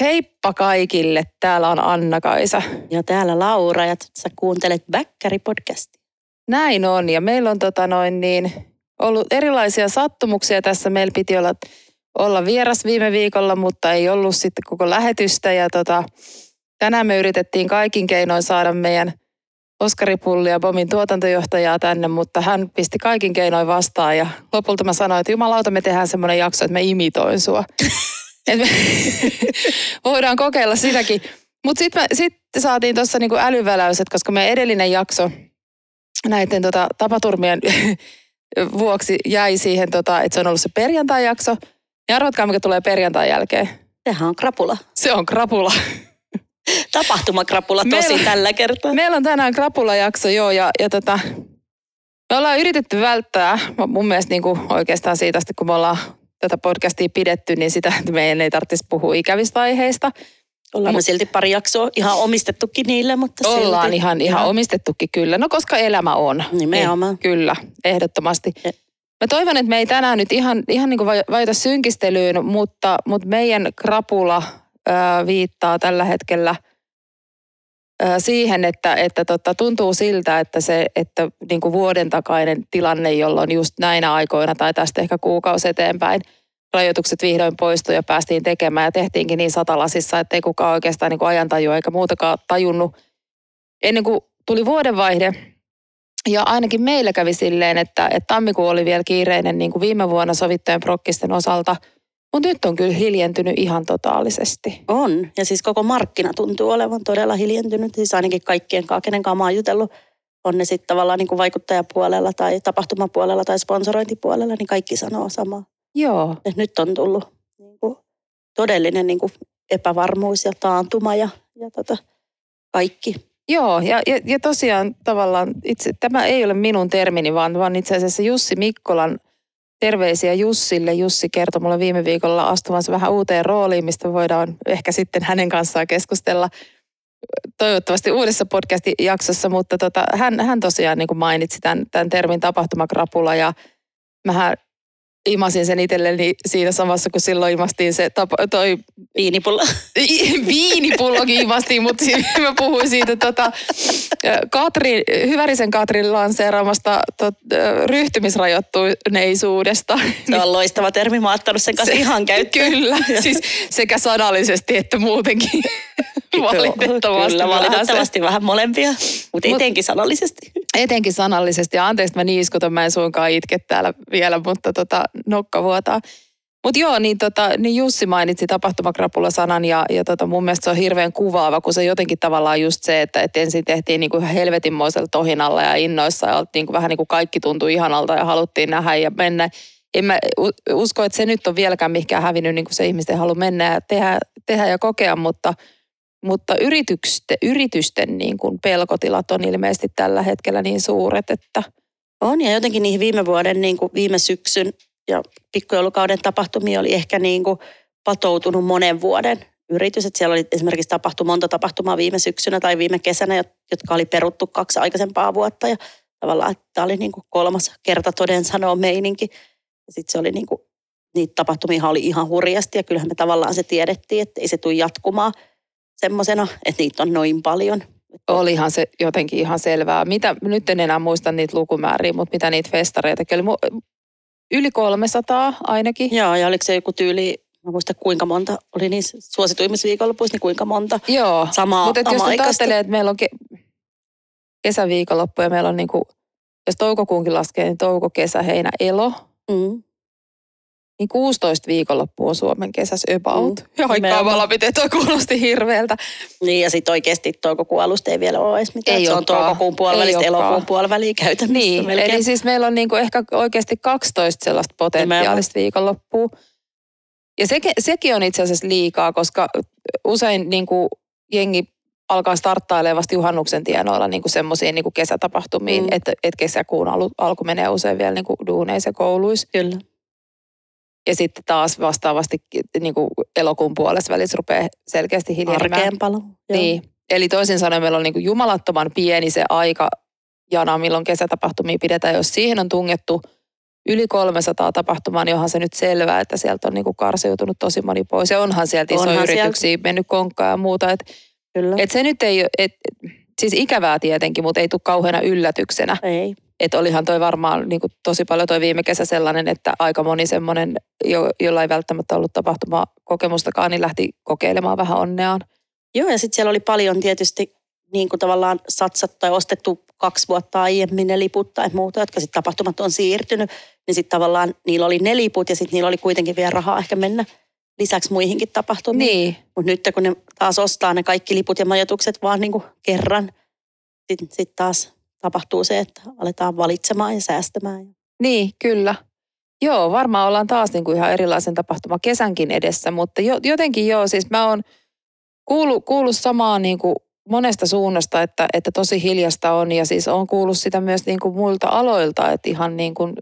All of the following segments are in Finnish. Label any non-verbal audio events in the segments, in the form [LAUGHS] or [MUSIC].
Heippa kaikille, täällä on Anna-Kaisa. Ja täällä Laura ja sä kuuntelet Väkkäri-podcastia. Näin on ja meillä on tota noin niin, ollut erilaisia sattumuksia tässä. Meillä piti olla, olla vieras viime viikolla, mutta ei ollut sitten koko lähetystä ja tota, tänään me yritettiin kaikin keinoin saada meidän Oskari Pulli ja Bomin tuotantojohtajaa tänne, mutta hän pisti kaikin keinoin vastaan ja lopulta mä sanoin, että jumalauta me tehdään semmoinen jakso, että mä imitoin sua. [LAUGHS] Et me [LAUGHS] voidaan kokeilla sitäkin. Mutta sitten sit saatiin tuossa niinku älyväläyset, koska meidän edellinen jakso näiden tota, tapaturmien [LAUGHS] vuoksi jäi siihen, tota, että se on ollut se perjantai-jakso. Ja arvatkaa, mikä tulee perjantai jälkeen. Sehän on krapula. Se on krapula. [LAUGHS] Tapahtumakrapula tosi Meillä- tällä kertaa. Meillä on tänään krapula-jakso joo ja, ja tota, me ollaan yritetty välttää mun mielestä niin kuin oikeastaan siitä, asti, kun me ollaan tätä podcastia pidetty, niin sitä, että meidän ei tarvitsisi puhua ikävistä aiheista. Ollaan me silti pari jaksoa ihan omistettukin niille, mutta Ollaan silti. ihan, ihan omistettukin kyllä. No koska elämä on. Nimenomaan. Niin, kyllä, ehdottomasti. Ja- Mä toivon, että me ei tänään nyt ihan, ihan niin kuin vai- vaita synkistelyyn, mutta, mutta meidän krapula ää, viittaa tällä hetkellä siihen, että, että tota, tuntuu siltä, että se että niin kuin vuoden takainen tilanne, jolloin just näinä aikoina tai tästä ehkä kuukausi eteenpäin rajoitukset vihdoin poistui ja päästiin tekemään ja tehtiinkin niin satalasissa, että ei kukaan oikeastaan niin kuin ajantajua eikä muutakaan tajunnut ennen kuin tuli vuodenvaihde. Ja ainakin meillä kävi silleen, että, että tammikuu oli vielä kiireinen niin kuin viime vuonna sovittujen prokkisten osalta, mutta nyt on kyllä hiljentynyt ihan totaalisesti. On. Ja siis koko markkina tuntuu olevan todella hiljentynyt. Siis ainakin kaikkien kanssa, kenen kanssa mä oon jutellut, on ne sitten tavallaan niin kuin vaikuttajapuolella tai tapahtumapuolella tai sponsorointipuolella, niin kaikki sanoo samaa. Joo, Et nyt on tullut niin kuin todellinen niin kuin epävarmuus ja taantuma ja, ja tota, kaikki. Joo, ja, ja, ja tosiaan tavallaan itse, tämä ei ole minun termini, vaan, vaan itse asiassa Jussi Mikkolan terveisiä Jussille. Jussi kertoi mulle viime viikolla astuvansa vähän uuteen rooliin, mistä voidaan ehkä sitten hänen kanssaan keskustella toivottavasti uudessa podcast-jaksossa, mutta tota, hän, hän tosiaan niin kuin mainitsi tämän, tämän termin tapahtumakrapula ja mähän imasin sen itselleni siinä samassa, kun silloin imastiin se tapa, toi Viinipulla. viinipullokin imastiin, mutta siinä [LAUGHS] mä puhuin siitä tota, Katri, Hyvärisen Katrin lanseeraamasta tot, ryhtymisrajoittuneisuudesta. Se on loistava termi. Mä oon ottanut sen kanssa Se- ihan käyttöön. Kyllä, [LAUGHS] siis sekä sanallisesti että muutenkin valitettavasti. Kyllä, vähän se- valitettavasti vähän molempia, mutta Mut- etenkin sanallisesti. Etenkin sanallisesti. Ja anteeksi, mä niiskutan, mä en suinkaan itke täällä vielä, mutta tota, nokka vuotaa. Mutta joo, niin, tota, niin Jussi mainitsi tapahtumakrapula-sanan ja, ja tota, mun mielestä se on hirveän kuvaava, kun se jotenkin tavallaan just se, että, että ensin tehtiin niinku helvetinmoisella tohinalla ja innoissa ja oltiin niinku vähän niin kuin kaikki tuntui ihanalta ja haluttiin nähdä ja mennä. En mä usko, että se nyt on vieläkään mihinkään hävinnyt, niin kuin se ihmisten halu mennä ja tehdä, tehdä ja kokea, mutta, mutta yritysten, yritysten niin kuin pelkotilat on ilmeisesti tällä hetkellä niin suuret, että On ja jotenkin niihin viime vuoden, niin kuin viime syksyn ja pikkujoulukauden tapahtumia oli ehkä niin kuin patoutunut monen vuoden yritys. Että siellä oli esimerkiksi tapahtu monta tapahtumaa viime syksynä tai viime kesänä, jot- jotka oli peruttu kaksi aikaisempaa vuotta. Ja tavallaan tämä oli niin kuin kolmas kerta toden sanoo meininki. Ja sitten se oli niin kuin, niitä tapahtumia oli ihan hurjasti ja kyllähän me tavallaan se tiedettiin, että ei se tule jatkumaan semmoisena, että niitä on noin paljon. olihan se jotenkin ihan selvää. Mitä, nyt en enää muista niitä lukumääriä, mutta mitä niitä festareita oli. Mu- Yli 300 ainakin. Joo, ja oliko se joku tyyli, mä muista kuinka monta oli niissä suosituimmissa viikonlopuissa, niin kuinka monta Joo, samaa mutta jos ajattelee, että meillä on ke- kesäviikonloppu ja meillä on niinku, jos toukokuunkin laskee, niin touko, kesä, heinä, elo, Mm. Niin 16 viikonloppu on Suomen kesäs about. Mm, ja haikkaamalla miten toi kuulosti hirveältä. Niin, ja sitten oikeasti toukokuun alusta ei vielä ole edes mitään. Ei se on toukokuun puolivälistä elokuun puoliväliä käytännössä. Niin, melkein. eli siis meillä on niinku ehkä oikeasti 12 sellaista potentiaalista viikonloppua. Ja se, sekin on itse asiassa liikaa, koska usein niinku jengi alkaa starttailemaan vasta juhannuksen tienoilla niinku semmoisiin niinku kesätapahtumiin, Mm. että et kesäkuun alu, alku menee usein vielä niinku duuneissa kouluissa. Kyllä. Ja sitten taas vastaavasti niinku elokuun puolessa välissä rupeaa selkeästi hiljenemään. Palo. Niin. Eli toisin sanoen meillä on niin kuin jumalattoman pieni se aika jana, milloin kesätapahtumia pidetään. Jos siihen on tungettu yli 300 tapahtumaa, niin onhan se nyt selvää, että sieltä on niinku karsiutunut tosi moni pois. Ja onhan sieltä isoja Onhan yrityksiä sieltä. mennyt konkkaan ja muuta. Et, Kyllä. et se nyt ei, et, siis ikävää tietenkin, mutta ei tule kauheana yllätyksenä. ei. Että olihan toi varmaan niin kuin tosi paljon toi viime kesä sellainen, että aika moni semmoinen, jo, jolla ei välttämättä ollut tapahtuma kokemustakaan, niin lähti kokeilemaan vähän onneaan. Joo, ja sitten siellä oli paljon tietysti niin kuin tavallaan satsattu tai ostettu kaksi vuotta aiemmin ne liput tai muuta, jotka sitten tapahtumat on siirtynyt, niin sitten tavallaan niillä oli ne liput ja sitten niillä oli kuitenkin vielä rahaa ehkä mennä lisäksi muihinkin tapahtumiin. Niin, Mutta nyt kun ne taas ostaa ne kaikki liput ja majoitukset vaan niin kuin kerran, sitten sit taas tapahtuu se, että aletaan valitsemaan ja säästämään. niin, kyllä. Joo, varmaan ollaan taas niin kuin ihan erilaisen tapahtuma kesänkin edessä, mutta jo, jotenkin joo, siis mä oon kuullut, kuullut samaa niin kuin monesta suunnasta, että, että tosi hiljasta on ja siis on kuullut sitä myös niin kuin muilta aloilta, että ihan niin kuin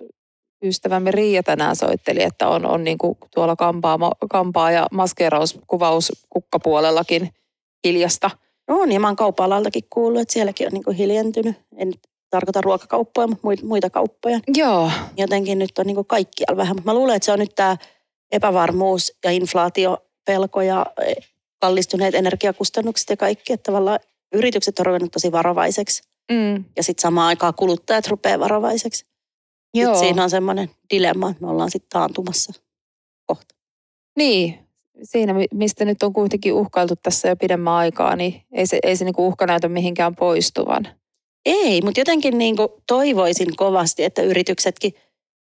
ystävämme Riia tänään soitteli, että on, on niin kuin tuolla kampaa, kampaa ja maskeerauskuvaus kukkapuolellakin hiljasta. On, ja mä oon kauppa-alaltakin kuullut, että sielläkin on niin kuin hiljentynyt. En nyt tarkoita ruokakauppoja, mutta muita, kauppoja. Joo, Jotenkin nyt on niin kuin kaikkialla vähän. Mutta mä luulen, että se on nyt tämä epävarmuus ja inflaatiopelko ja eh, kallistuneet energiakustannukset ja kaikki. Että tavallaan yritykset on ruvennut tosi varovaiseksi. mm, Ja sitten samaan aikaan kuluttajat rupeaa varovaiseksi. joo. Sitten siinä on semmoinen dilemma, että me ollaan sitten taantumassa kohta. Niin, siinä mi- mistä nyt on kuitenkin uhkailtu tässä jo pidemmän aikaa, niin ei se, ei se niinku uhka näytä mihinkään poistuvan. Ei, mutta jotenkin niin kuin toivoisin kovasti, että yrityksetkin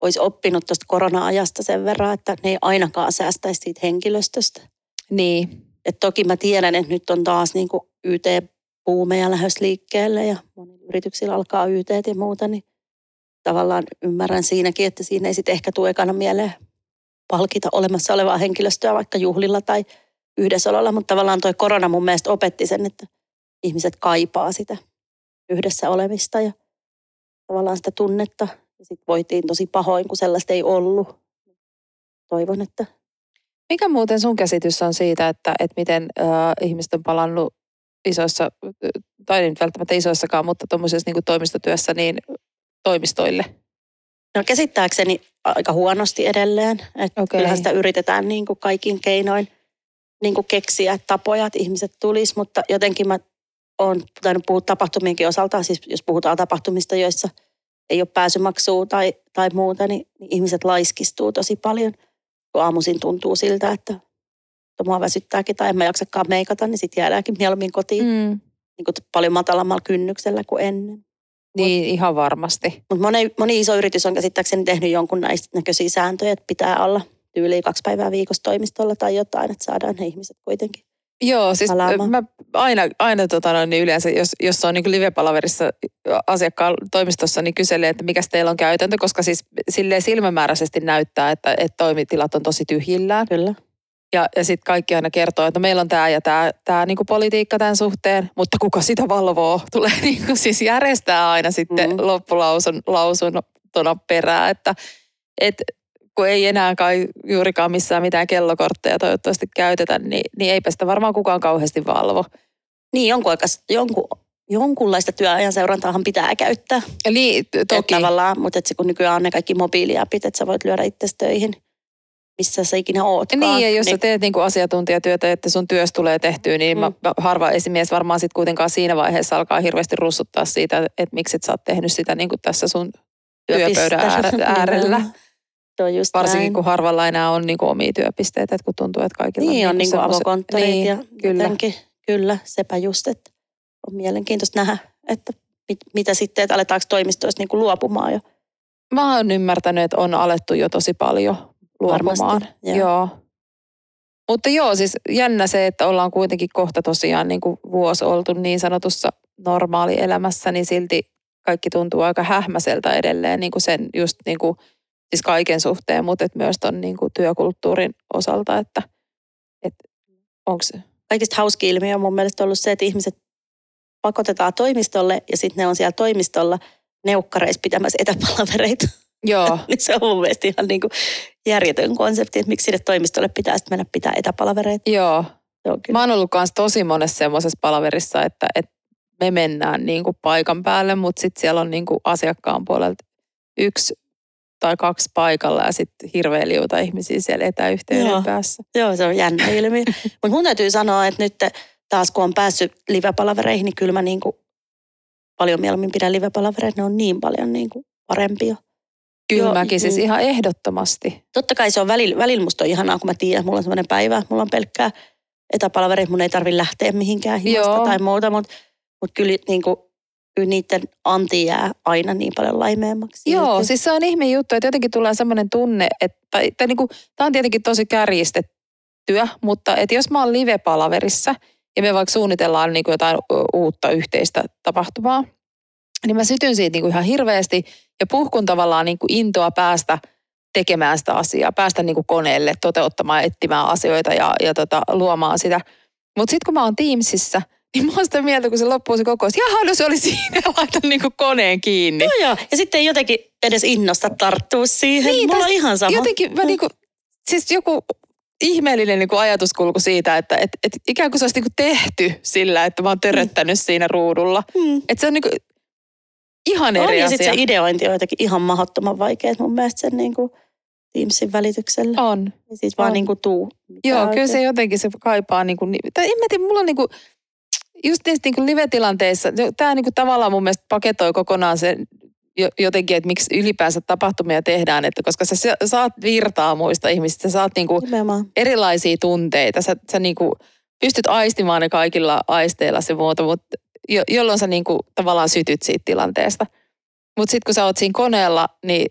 olisi oppinut tuosta korona-ajasta sen verran, että ne ei ainakaan säästäisi siitä henkilöstöstä. Niin, Et toki mä tiedän, että nyt on taas niin kuin YT-puumeja lähes liikkeelle ja monilla yrityksillä alkaa YT ja muuta, niin tavallaan ymmärrän siinäkin, että siinä ei sitten ehkä tule ekana mieleen palkita olemassa olevaa henkilöstöä vaikka juhlilla tai yhdessäololla, mutta tavallaan toi korona mun mielestä opetti sen, että ihmiset kaipaa sitä yhdessä olemista ja tavallaan sitä tunnetta. Ja sitten voitiin tosi pahoin, kun sellaista ei ollut. Toivon, että mikä muuten sun käsitys on siitä, että, että miten äh, ihmiset on palannut isoissa, tai ei välttämättä isoissakaan, mutta tuommoisessa niin toimistotyössä niin toimistoille? No käsittääkseni aika huonosti edelleen. Että okay. Kyllähän sitä yritetään niin kuin kaikin keinoin niin kuin keksiä tapoja, että ihmiset tulisi, mutta jotenkin mä oon tainnut puhua tapahtumienkin osalta, siis jos puhutaan tapahtumista, joissa ei ole pääsymaksua tai, tai muuta, niin, niin ihmiset laiskistuu tosi paljon. Kun aamuisin tuntuu siltä, että mua väsyttääkin tai en mä jaksakaan meikata, niin sitten jäädäänkin mieluummin kotiin. Mm. niin kuin paljon matalammalla kynnyksellä kuin ennen. Niin, ihan varmasti. Mutta moni, moni iso yritys on käsittääkseni tehnyt jonkun näistä näköisiä sääntöjä, että pitää olla tyyliin kaksi päivää viikossa toimistolla tai jotain, että saadaan ne ihmiset kuitenkin. Joo, siis Palaamaan. mä aina, aina tota noin, niin yleensä, jos, jos on niin live-palaverissa asiakkaan toimistossa, niin kyselee, että mikä teillä on käytäntö, koska siis silleen silmämääräisesti näyttää, että, että toimitilat on tosi tyhjillään. Kyllä. Ja, ja sitten kaikki aina kertoo, että meillä on tämä ja tämä tää niinku politiikka tämän suhteen, mutta kuka sitä valvoo? [LAUGHS] Tulee niinku siis järjestää aina sitten Mm. loppulausun lausuntona perään, että et, kun ei enää kai juurikaan missään mitään kellokortteja toivottavasti käytetä, niin, niin eipä sitä varmaan kukaan kauheasti valvo. Niin, jonkun aikas, jonkun, jonkunlaista työajan seurantaahan pitää käyttää. Eli Toki. toki, Tavallaan, mutta et se, kun nykyään on ne kaikki mobiiliapit, että sä voit lyödä itse töihin, missä sä ikinä ootkaan. niin ja jos sä teet niinku asiantuntijatyötä, että sun työstä tulee tehtyä, niin Mm. mä, harva esimies varmaan sitten kuitenkaan siinä vaiheessa alkaa hirveästi russuttaa siitä, että miksi et sä oot tehnyt sitä niinku tässä sun työpöydän äär- äärellä. [LAUGHS] Se on just Varsinkin näin. kun harvalla enää on niinku omia työpisteitä, että kun tuntuu, että kaikilla Niin on niin kuin semmoset- avokonttorit niin, ja kyllä. jotenkin, kyllä, sepä just, että on mielenkiintoista nähdä, että mit, mitä sitten, että aletaanko toimistoista niin kuin luopumaan jo. Mä oon ymmärtänyt, että on alettu jo tosi paljon luopumaan. Varmasti, joo. joo. Mutta joo, siis jännä se, että ollaan kuitenkin kohta tosiaan niin kuin vuosi oltu niin sanotussa normaalielämässä, niin silti kaikki tuntuu aika hähmäseltä edelleen niin kuin sen just niin kuin, siis kaiken suhteen, mutta et myös ton niin kuin työkulttuurin osalta, että, että onko se, Kaikista hauski ilmiö on mun mielestä ollut se, että ihmiset pakotetaan toimistolle ja sitten ne on siellä toimistolla neukkareissa pitämässä etäpalavereita. Joo, [LAUGHS] niin se on mun mielestä ihan niin kuin järjetön konsepti, että miksi sinne toimistolle pitää sitten mennä pitää etäpalavereita. joo. Kyllä. Mä oon ollut kanssa tosi monessa semmoisessa palaverissa, että, että me mennään niin kuin paikan päälle, mutta sitten siellä on niin kuin asiakkaan puolelta yksi tai kaksi paikalla ja sitten hirveä liuta ihmisiä siellä etäyhteyden Joo. päässä. Joo, se on jännä ilmiö. [LAUGHS] Mutta mun täytyy sanoa, että nyt taas kun on päässyt livepalavereihin, niin kyllä mä niin kuin paljon mieluummin pidän livepalavereita. Ne on niin paljon niin kuin parempia. Kyllä Joo, mäkin siis ihan ehdottomasti. Totta kai se on välillä, välillä musta on ihanaa, kun mä tiedän, että mulla on sellainen päivä, että mulla on pelkkää etäpalavereita, mun ei tarvi lähteä mihinkään himasta tai muuta, mutta mut kyllä, niin kuin, niiden anti jää aina niin paljon laimeemmaksi. Joo, Että- siis se on ihme juttu, että jotenkin tulee semmoinen tunne, että, tai, tai niinku, tämä on tietenkin tosi kärjistettyä, mutta että jos mä oon live-palaverissa ja me vaikka suunnitellaan niinku jotain ö, uutta yhteistä tapahtumaa, niin mä sytyn siitä niinku ihan hirveästi ja puhkun tavallaan niinku intoa päästä tekemään sitä asiaa, päästä niinku koneelle toteuttamaan, etsimään asioita ja, ja tota, luomaan sitä. Mutta sitten kun mä oon Teamsissa, niin mä oon sitä mieltä, kun se loppuu se kokous, jaha, no se oli siinä, [LAUGHS] laitan niinku koneen kiinni. Joo, joo. Ja sitten ei jotenkin edes innosta tarttua siihen. Niin, Mulla on ihan sama. Jotenkin mä niinku, siis joku ihmeellinen niinku ajatuskulku siitä, että et, et ikään kuin se olisi niinku tehty sillä, että mä oon töröttänyt siinä ruudulla. Hmm. Että se on niinku ihan On, eri ja asia. sitten se ideointi on jotenkin ihan mahdottoman vaikea mun mielestä sen niin kuin Teamsin välityksellä. on. Ja siis vaan on. niin kuin tuu. Joo, kyllä oikein. se jotenkin se kaipaa niinku, ni- tai en mä tiedä, mulla on niinku, just niissä niinku live-tilanteissa, tämä niinku tavallaan mun mielestä paketoi kokonaan se jo- jotenkin, että miksi ylipäänsä tapahtumia tehdään, että koska sä sa- saat virtaa muista ihmisistä, sä saat niinku Nimenomaan. erilaisia tunteita. Sä, sä niinku pystyt aistimaan ne kaikilla aisteilla se muuta, mutta jo, jolloin sä niinku tavallaan sytyt siitä tilanteesta. Mutta sitten kun sä oot siinä koneella, niin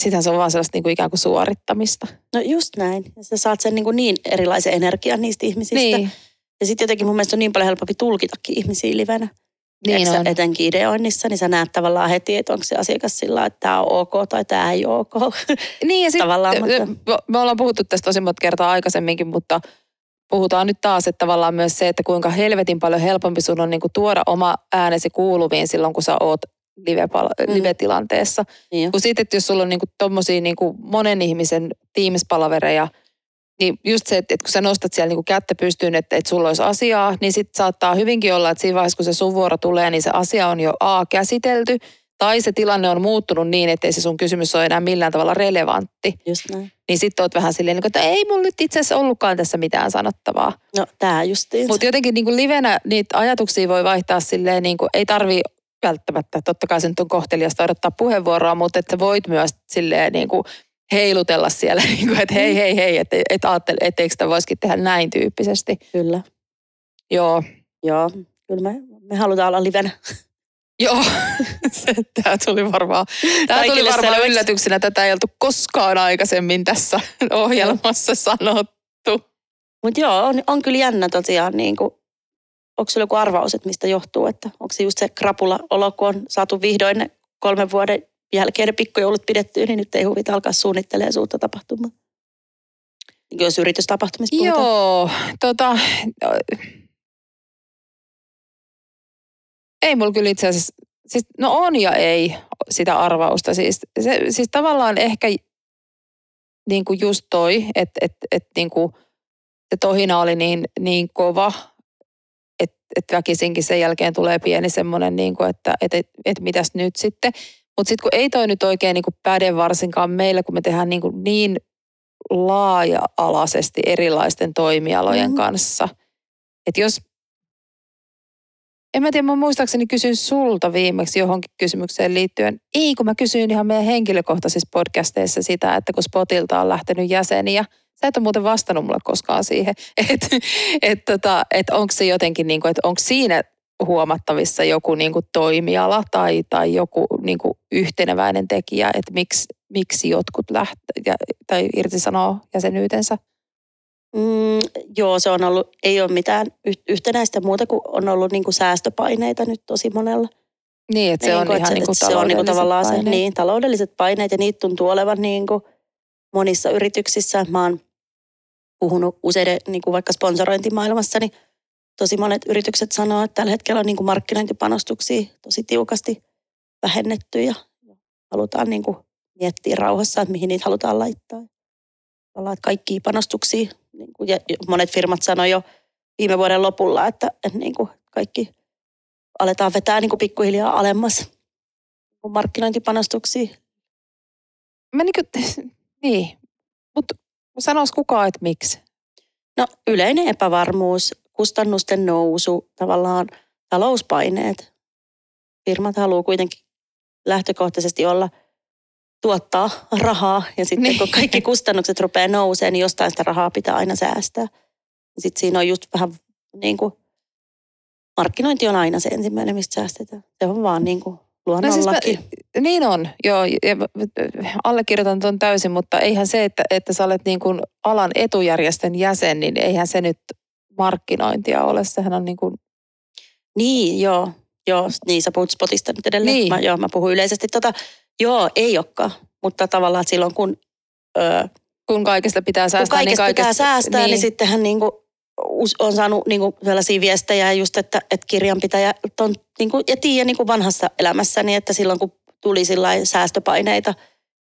sitähän se on vaan sellaista niinku ikään kuin suorittamista. No just näin. Ja sä saat sen niin, kuin niin erilaisen energian niistä ihmisistä. Niin, Ja sitten jotenkin mun mielestä on niin paljon helpompi tulkitakin ihmisiä livenä. niin Tiedätkö sä, on. Etenkin ideoinnissa, niin sä näet tavallaan heti, että onko se asiakas sillä, että tämä on ok tai tämä ei ole ok. Niin ja tavallaan, sitten mutta- me, me ollaan puhuttu tästä tosi monta kertaa aikaisemminkin, mutta puhutaan nyt taas, että tavallaan myös se, että kuinka helvetin paljon helpompi sun on niinku tuoda oma äänesi kuuluviin silloin, kun sä oot live-pala- Mm. live-tilanteessa. Niin jo. Kun sitten, että jos sulla on niinku tommosia niinku monen ihmisen Teams-palavereja, niin just se, että, että kun sä nostat siellä niinku kättä pystyyn, että, että sulla olisi asiaa, niin sitten saattaa hyvinkin olla, että siinä vaiheessa, kun se sun vuoro tulee, niin se asia on jo A käsitelty, tai se tilanne on muuttunut niin, että se sun kysymys ole enää millään tavalla relevantti. Just näin. Niin sitten oot vähän silleen, niin että ei mulla nyt itse asiassa ollutkaan tässä mitään sanottavaa. No tää justiin. Mutta jotenkin niin kuin livenä niitä ajatuksia voi vaihtaa silleen, niin kuin, ei tarvi välttämättä, totta kai se nyt on kohteliasta odottaa puheenvuoroa, mutta että voit myös silleen niin kuin heilutella siellä, [LAUGHS] niin kuin, että hei hei hei, että et ajattele, etteikö sitä voisikin tehdä näin tyyppisesti. Kyllä. Joo, Joo. Kyllä me, me halutaan olla livenä. [LAUGHS] joo, [LAUGHS] tämä tuli varmaan, tämä tuli varmaan selväksi. yllätyksenä, tätä ei oltu koskaan aikaisemmin tässä [LAUGHS] ohjelmassa sanottu. Mutta joo, on, on kyllä jännä tosiaan. Niin kuin, onko sulla joku arvaus, että mistä johtuu? Että onko se just se krapula olo, kun on saatu vihdoin ne kolmen vuoden jälkeen ne pikkujoulut pidettyä, niin nyt ei huvita alkaa suunnittelemaan suurta tapahtumaa. Niin jos yritystapahtumista puhutaan. Joo, tota, ei mulla kyllä itse asiassa, siis, no on ja ei sitä arvausta. Siis, se, siis tavallaan ehkä niin kuin just toi, että et, et, niin kuin se tohina oli niin, niin kova, että et väkisinkin sen jälkeen tulee pieni semmoinen, niin kuin, että et, et, et mitäs nyt sitten. Mutta sitten kun ei toi nyt oikein niin kuin päde varsinkaan meillä, kun me tehdään niin, kuin niin laaja-alaisesti erilaisten toimialojen Mhm. kanssa. Että jos, en mä tiedä, mä muistaakseni kysyin sulta viimeksi johonkin kysymykseen liittyen. Ei, kun mä kysyin ihan meidän henkilökohtaisissa podcasteissa sitä, että kun Spotilta on lähtenyt jäseniä. Sä et ole muuten vastannut mulle koskaan siihen, [LAUGHS] että et, tota, et onko se jotenkin, niin kuin, että onko siinä huomattavissa joku niin kuin toimiala tai, tai joku niin kuin yhteneväinen tekijä, että miksi, miksi jotkut lähtee tai irtisanoo jäsenyytensä? Mm, joo, se on ollut, ei ole mitään yh- yhtenäistä muuta kuin on ollut niin kuin säästöpaineita nyt tosi monella. Niin, että se on Niin kuin, ihan että niin kuin se on niin kuin tavallaan se, paineet. niin, taloudelliset paineet ja niitä tuntuu olevan niin kuin monissa yrityksissä. Mä oon puhunut useiden niin kuin vaikka sponsorointimaailmassa, niin tosi monet yritykset sanoo, että tällä hetkellä on niin kuin markkinointipanostuksia tosi tiukasti vähennetty ja halutaan niin kuin miettiä rauhassa, että mihin niitä halutaan laittaa. Tavallaan, että kaikkia panostuksia, niin kuin, ja monet firmat sanoi jo viime vuoden lopulla, että, että niin kuin kaikki aletaan vetää niin kuin pikkuhiljaa alemmas niin markkinointipanostuksia mä niin kuin, [LAUGHS] niin, mutta sanois kukaan, että miksi? No yleinen epävarmuus, kustannusten nousu, tavallaan talouspaineet. Firmat haluaa kuitenkin lähtökohtaisesti olla tuottaa rahaa ja sitten niin. kun kaikki kustannukset rupeaa nousemaan, niin jostain sitä rahaa pitää aina säästää. Sitten siinä on just vähän niin kuin, markkinointi on aina se ensimmäinen, mistä säästetään. Se on vaan niin kuin luonnollakin. No siis mä, niin on, joo. Ja allekirjoitan tuon täysin, mutta eihän se, että, että sä olet niin kuin alan etujärjestön jäsen, niin eihän se nyt markkinointia ole. Sehän on niin kuin... Niin, joo. Joo, niin sä puhut Spotista nyt edelleen. Niin. Mä, joo, mä puhun yleisesti. Tota, joo, ei olekaan. Mutta tavallaan silloin, kun... Öö, kun kaikesta pitää säästää, kun niin kaikesta niin kaikesta, pitää säästää, niin, niin sittenhän niin kuin on saanut niin kuin sellaisia viestejä just, että, että kirjanpitäjä on, niin kuin, ja tiedä niin kuin vanhassa elämässäni, että silloin kun tuli säästöpaineita,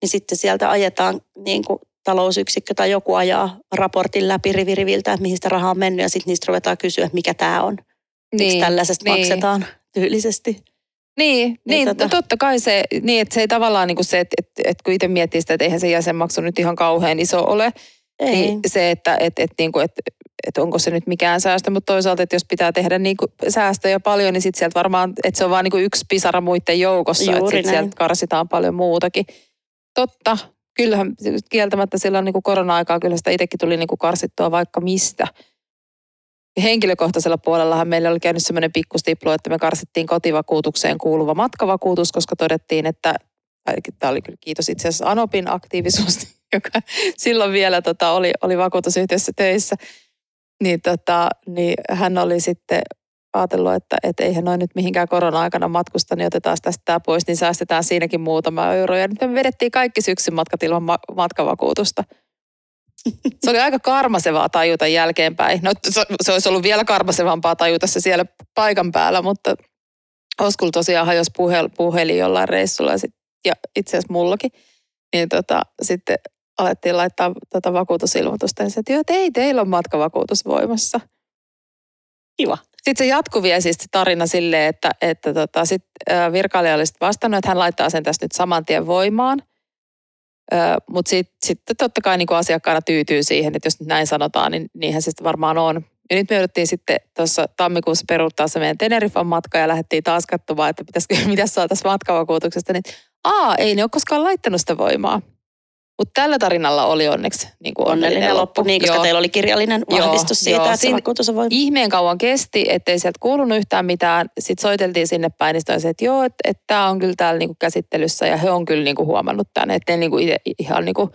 niin sitten sieltä ajetaan niin kuin talousyksikkö tai joku ajaa raportin läpi riviriviltä, että mihin sitä rahaa on mennyt ja sitten niistä ruvetaan kysyä, että mikä tämä on. Niin, Miksi tällaisesta niin. maksetaan tyylisesti. Niin, niin, niin tota... totta kai se, niin että se ei tavallaan niin kuin se, että, että, että kun itse miettii sitä, että eihän se jäsenmaksu nyt ihan kauhean iso ole, ei. niin se, että, että, että, niin kuin, että, että onko se nyt mikään säästö, mutta toisaalta, että jos pitää tehdä niin kuin säästöjä paljon, niin sitten sieltä varmaan, että se on vaan niin kuin yksi pisara muiden joukossa, Juuri että sieltä karsitaan paljon muutakin. Totta, kyllähän kieltämättä silloin niin kuin korona-aikaa kyllä sitä itsekin tuli niin kuin karsittua vaikka mistä. Henkilökohtaisella puolellahan meillä oli käynyt semmoinen pikkustiplu, että me karsittiin kotivakuutukseen kuuluva matkavakuutus, koska todettiin, että tämä oli kyllä kiitos itse asiassa Anopin aktiivisuus, [LAUGHS] joka silloin vielä tota, oli, oli vakuutusyhtiössä töissä, niin, tota, niin hän oli sitten ajatellut, että, että eihän noin nyt mihinkään korona-aikana matkusta, niin otetaan tästä tämä pois, niin säästetään siinäkin muutama euro. Ja nyt me vedettiin kaikki syksyn matkat ilman ma- matkavakuutusta. Se oli aika karmasevaa tajuta jälkeenpäin. No se olisi ollut vielä karmasevampaa tajuta se siellä paikan päällä, mutta Oskul tosiaan hajosi puhel, puhelin jollain reissulla ja, sit, ja itse asiassa mullakin. Niin tota, sitten alettiin laittaa tota vakuutusilmoitusta ja se, että, että ei, teillä on matkavakuutus voimassa. Kiva. Sitten se jatkui vielä siis tarina silleen, että, että tota, sit, virkailija oli vastannut, että hän laittaa sen tästä nyt saman tien voimaan. Mutta sitten sit totta kai niin asiakkaana tyytyy siihen, että jos nyt näin sanotaan, niin niinhän se sitten varmaan on. Ja nyt me jouduttiin sitten tuossa tammikuussa peruuttaa se meidän Tenerifan matka ja lähdettiin taas katsomaan, että pitäisikö, [LAUGHS] mitä saataisiin matkavakuutuksesta. Niin, aa, ei ne ole koskaan laittanut sitä voimaa. Mutta tällä tarinalla oli onneksi niin kuin onnellinen, onnellinen loppu. Niin, koska joo. teillä oli kirjallinen vahvistus joo, siitä, joo. että se vakuutus on voimassa. Ihmeen kauan kesti, ettei sieltä kuulunut yhtään mitään. Sitten soiteltiin sinne päin, niin se, että joo, että, että tämä on kyllä täällä niinku käsittelyssä ja he on kyllä niinku huomannut tämän. Että ne niinku itse, ihan niinku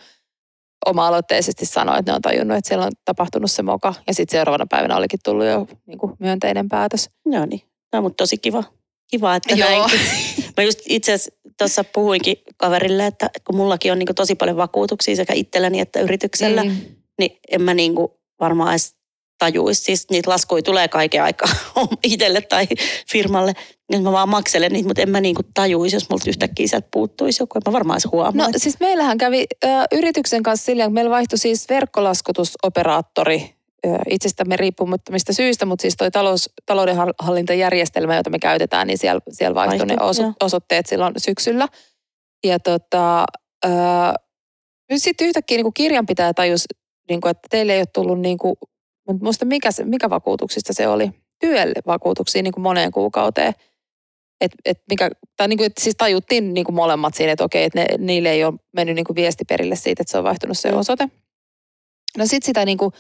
oma-aloitteisesti sanoi, että ne on tajunnut, että siellä on tapahtunut se moka. Ja sitten seuraavana päivänä olikin tullut jo niinku myönteinen päätös. Joo niin, no, mutta tosi kiva. Kiva, että Joo. näinkin. [LAUGHS] Mä just itse asiassa tuossa puhuinkin kaverille, että kun mullakin on niin tosi paljon vakuutuksia sekä itselläni että yrityksellä, niin, niin en mä niin varmaan edes tajuisi. Siis niitä laskuja tulee kaiken aikaa [LAUGHS] itselle tai firmalle. Niin mä vaan makselen niitä, mutta en mä niinku tajuisi, jos multa yhtäkkiä sieltä puuttuisi joku. En mä varmaan huomaa. No siis meillähän kävi ö, yrityksen kanssa silleen, että meillä vaihtui siis verkkolaskutusoperaattori itsestämme riippumattomista syistä, mutta siis toi talous, taloudenhallintajärjestelmä, jota me käytetään, niin siellä, siellä vaihtui ne oso, osoitteet silloin syksyllä. Ja tota, sitten yhtäkkiä niin kuin kirjanpitäjä tajus, niin kuin, että teille ei ole tullut, niin kuin, muista mikä, mikä vakuutuksista se oli, työlle niin kuin moneen kuukauteen. Et, et mikä, tai niin kuin, että siis tajuttiin niin kuin molemmat siinä, että okei, että ne, niille ei ole mennyt niin kuin viesti perille siitä, että se on vaihtunut se osoite. No sitten sitä niin kuin,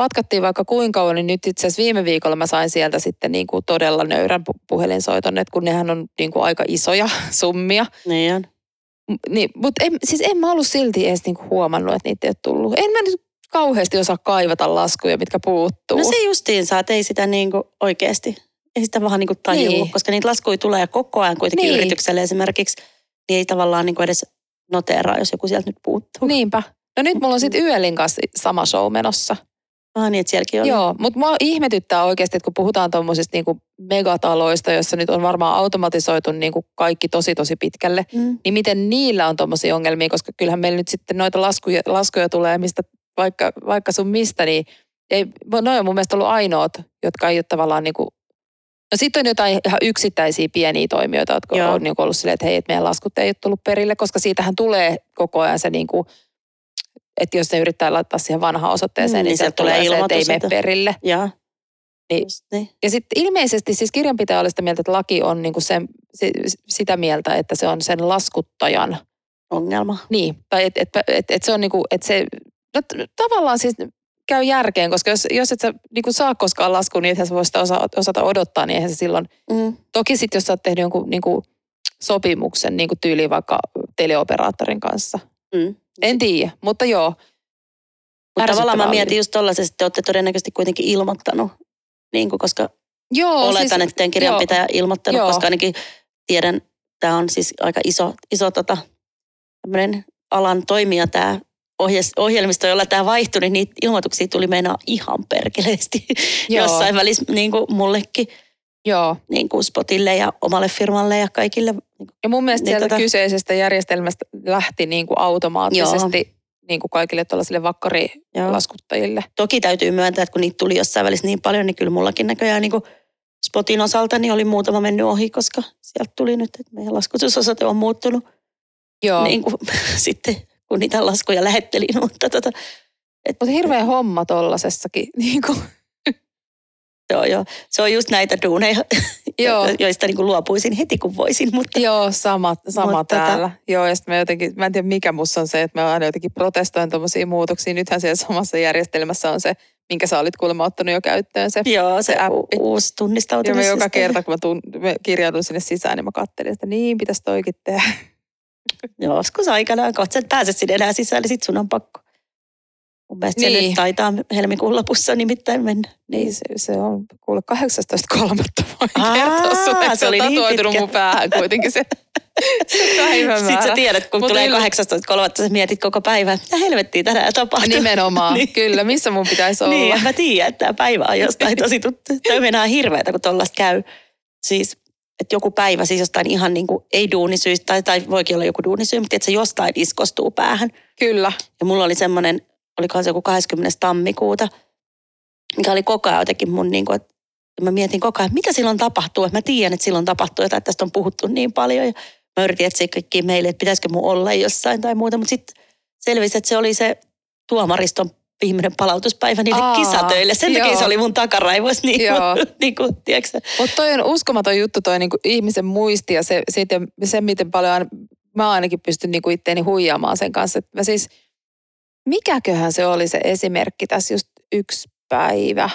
patkattiin vaikka kuinka kauan, niin nyt itse asiassa viime viikolla mä sain sieltä sitten niin kuin todella nöyrän puhelinsoiton, että kun nehän on niin kuin aika isoja [LAUGHS] summia. Niin on. Niin, mutta en, siis en mä ollut silti edes niin kuin huomannut, että niitä ei ole tullut. En mä nyt kauheasti osaa kaivata laskuja, mitkä puuttuu. No se justiin saa, ei sitä niin kuin oikeasti. Ei sitä vähän niin kuin tajua, niin. koska niitä laskuja tulee koko ajan kuitenkin niin. yritykselle esimerkiksi. Niin ei tavallaan niin kuin edes noteraa, jos joku sieltä nyt puuttuu. Niinpä. No nyt mulla on sitten Yölin kanssa sama show menossa. Ah niin, että sielläkin oli. Joo, mutta mua ihmetyttää oikeasti, että kun puhutaan tuommoisista niinku megataloista, joissa nyt on varmaan automatisoitu niinku kaikki tosi tosi pitkälle, mm. niin miten niillä on tuommoisia ongelmia, koska kyllähän meillä nyt sitten noita laskuja, laskuja tulee mistä, vaikka, vaikka sun mistä, niin ei, noi on mun mielestä ollut ainoat, jotka ei ole tavallaan niinku No sitten on jotain ihan yksittäisiä pieniä toimijoita, jotka Joo. on niin ollut silleen, että hei, että meidän laskut ei ole tullut perille, koska siitähän tulee koko ajan se niin kuin, että jos ne yrittää laittaa siihen vanhaan osoitteeseen, Mm, niin, niin sieltä tulee se, että ei ilmoitus, mene perille. Ja, Niin. just niin. Ja sitten ilmeisesti siis kirjanpitäjä oli sitä mieltä, että laki on niin kuin sen, si- sitä mieltä, että se on sen laskuttajan, Ongelma. niin, tai että et, et, et se on niin kuin, että se, no, tavallaan siis käy järkeen, koska jos, jos et sä niin kuin saa koskaan laskua, niin ethän sä voi sitä osa, osata odottaa, niin eihän se silloin, Mm. toki sitten jos sä oot tehnyt jonkun niin kuin sopimuksen niin kuin tyyliin vaikka teleoperaattorin kanssa, Mm. En tiedä, mutta joo, Mutta tavallaan mä mietin just tollaisesti, että te olette todennäköisesti kuitenkin ilmoittanut, niin kuin, koska joo oletan, siis, että teidän kirjanpitäjä ilmoittanut, Joo. koska ainakin tiedän, tämä on siis aika iso, iso tota, alan toimija tämä ohjes, ohjelmisto, jolla tämä vaihtui, niin niitä ilmoituksia tuli meinaa ihan perkeleesti Joo. jossain välissä niin kuin mullekin, joo. niin kuin Spotille ja omalle firmalle ja kaikille. Ja mun mielestä Niin sieltä tota- kyseisestä järjestelmästä lähti niin kuin automaattisesti niin kuin kaikille tuollaisille vakkarilaskuttajille. Toki täytyy myöntää, että kun niitä tuli jossain välissä niin paljon, niin kyllä mullakin näköjään niin kuin Spotin osalta niin oli muutama mennyt ohi, koska sieltä tuli nyt, että meidän laskutusosoite on muuttunut Joo. niin kuin, [LAUGHS] sitten, kun niitä laskuja lähettelin. [LAUGHS] Mutta tota, et, Mutta hirveä homma tollasessakin. [LAUGHS] Niin kuin. Joo, joo. Se on just näitä duuneja, Joo. joista niin kuin luopuisin heti kun voisin. Mutta Joo, sama, sama Mutta tota- täällä. Joo, ja sitten mä jotenkin, mä en tiedä mikä musta on se, että mä aina jotenkin protestoin tuommoisia muutoksia. Nythän siellä samassa järjestelmässä on se, minkä sä olit kuulemma ottanut jo käyttöön se. joo, se, se appi. u- uusi Ja mä joka kerta, kun mä, tun, mä kirjaudun sinne sisään, niin mä kattelin, että niin pitäisi toikin tehdä. Joskus aikanaan, kun sä et pääse sinne enää sisään, niin sit sun on pakko. Mun mielestä niin. se Niin. nyt taitaa helmikuun lopussa nimittäin mennä. Niin se, se on kuule 18.3. voin kertoa sulle, että se oli on niin tatuoitunut pitkä. mun päähän kuitenkin se, [LAUGHS] se päivämäärä. Sitten sä tiedät, kun Mut tulee yllä- 18.3. sä mietit koko päivän, mitä helvettiä tänään tapahtuu. Nimenomaan, [LAUGHS] Niin. kyllä, missä mun pitäisi olla. Niin, en mä tiedä, että tämä päivä on jostain tosi tuttu. Tämä meinaa hirveätä, kun tollaista käy. Siis, että joku päivä siis jostain ihan niin kuin ei duunisyistä, tai, tai voikin olla joku duunisyy, mutta että se jostain iskostuu päähän. Kyllä. Ja mulla oli semmoinen, olikohan se joku 20. tammikuuta, mikä oli koko ajan jotenkin mun niin kuin, että mä mietin koko ajan, että mitä silloin tapahtuu. Että mä tiedän, että silloin tapahtuu jotain, että tästä on puhuttu niin paljon. Ja mä yritin etsiä kaikkia meille, että pitäisikö mun olla jossain tai muuta. Mutta sitten selvisi, että se oli se tuomariston viimeinen palautuspäivä niille Aa, kisatöille. Sen takia joo. se oli mun takaraivoissa. Niin Joo. kuin, [LAUGHS] niin kuin, sä? Mutta toi on uskomaton juttu toi niinku ihmisen muisti ja se, siitä, se miten paljon mä ainakin pystyn niinku itteeni huijaamaan sen kanssa. Et mä siis, mikäköhän se oli se esimerkki tässä just yksi päivä.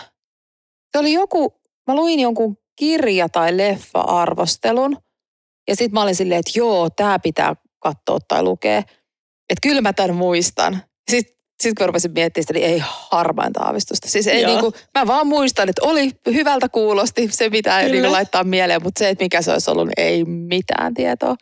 Se oli joku, mä luin jonkun kirja- tai leffa-arvostelun ja sitten mä olin silleen, että joo, tää pitää katsoa tai lukea. Että kyllä mä tämän muistan. Sitten sitten kun rupesin miettimään sitä, niin ei harmainta aavistusta. Siis ei Joo. niinku, mä vaan muistan, että oli hyvältä kuulosti, se pitää Kyllä. niinku laittaa mieleen, mutta se, että mikä se olisi ollut, niin ei mitään tietoa.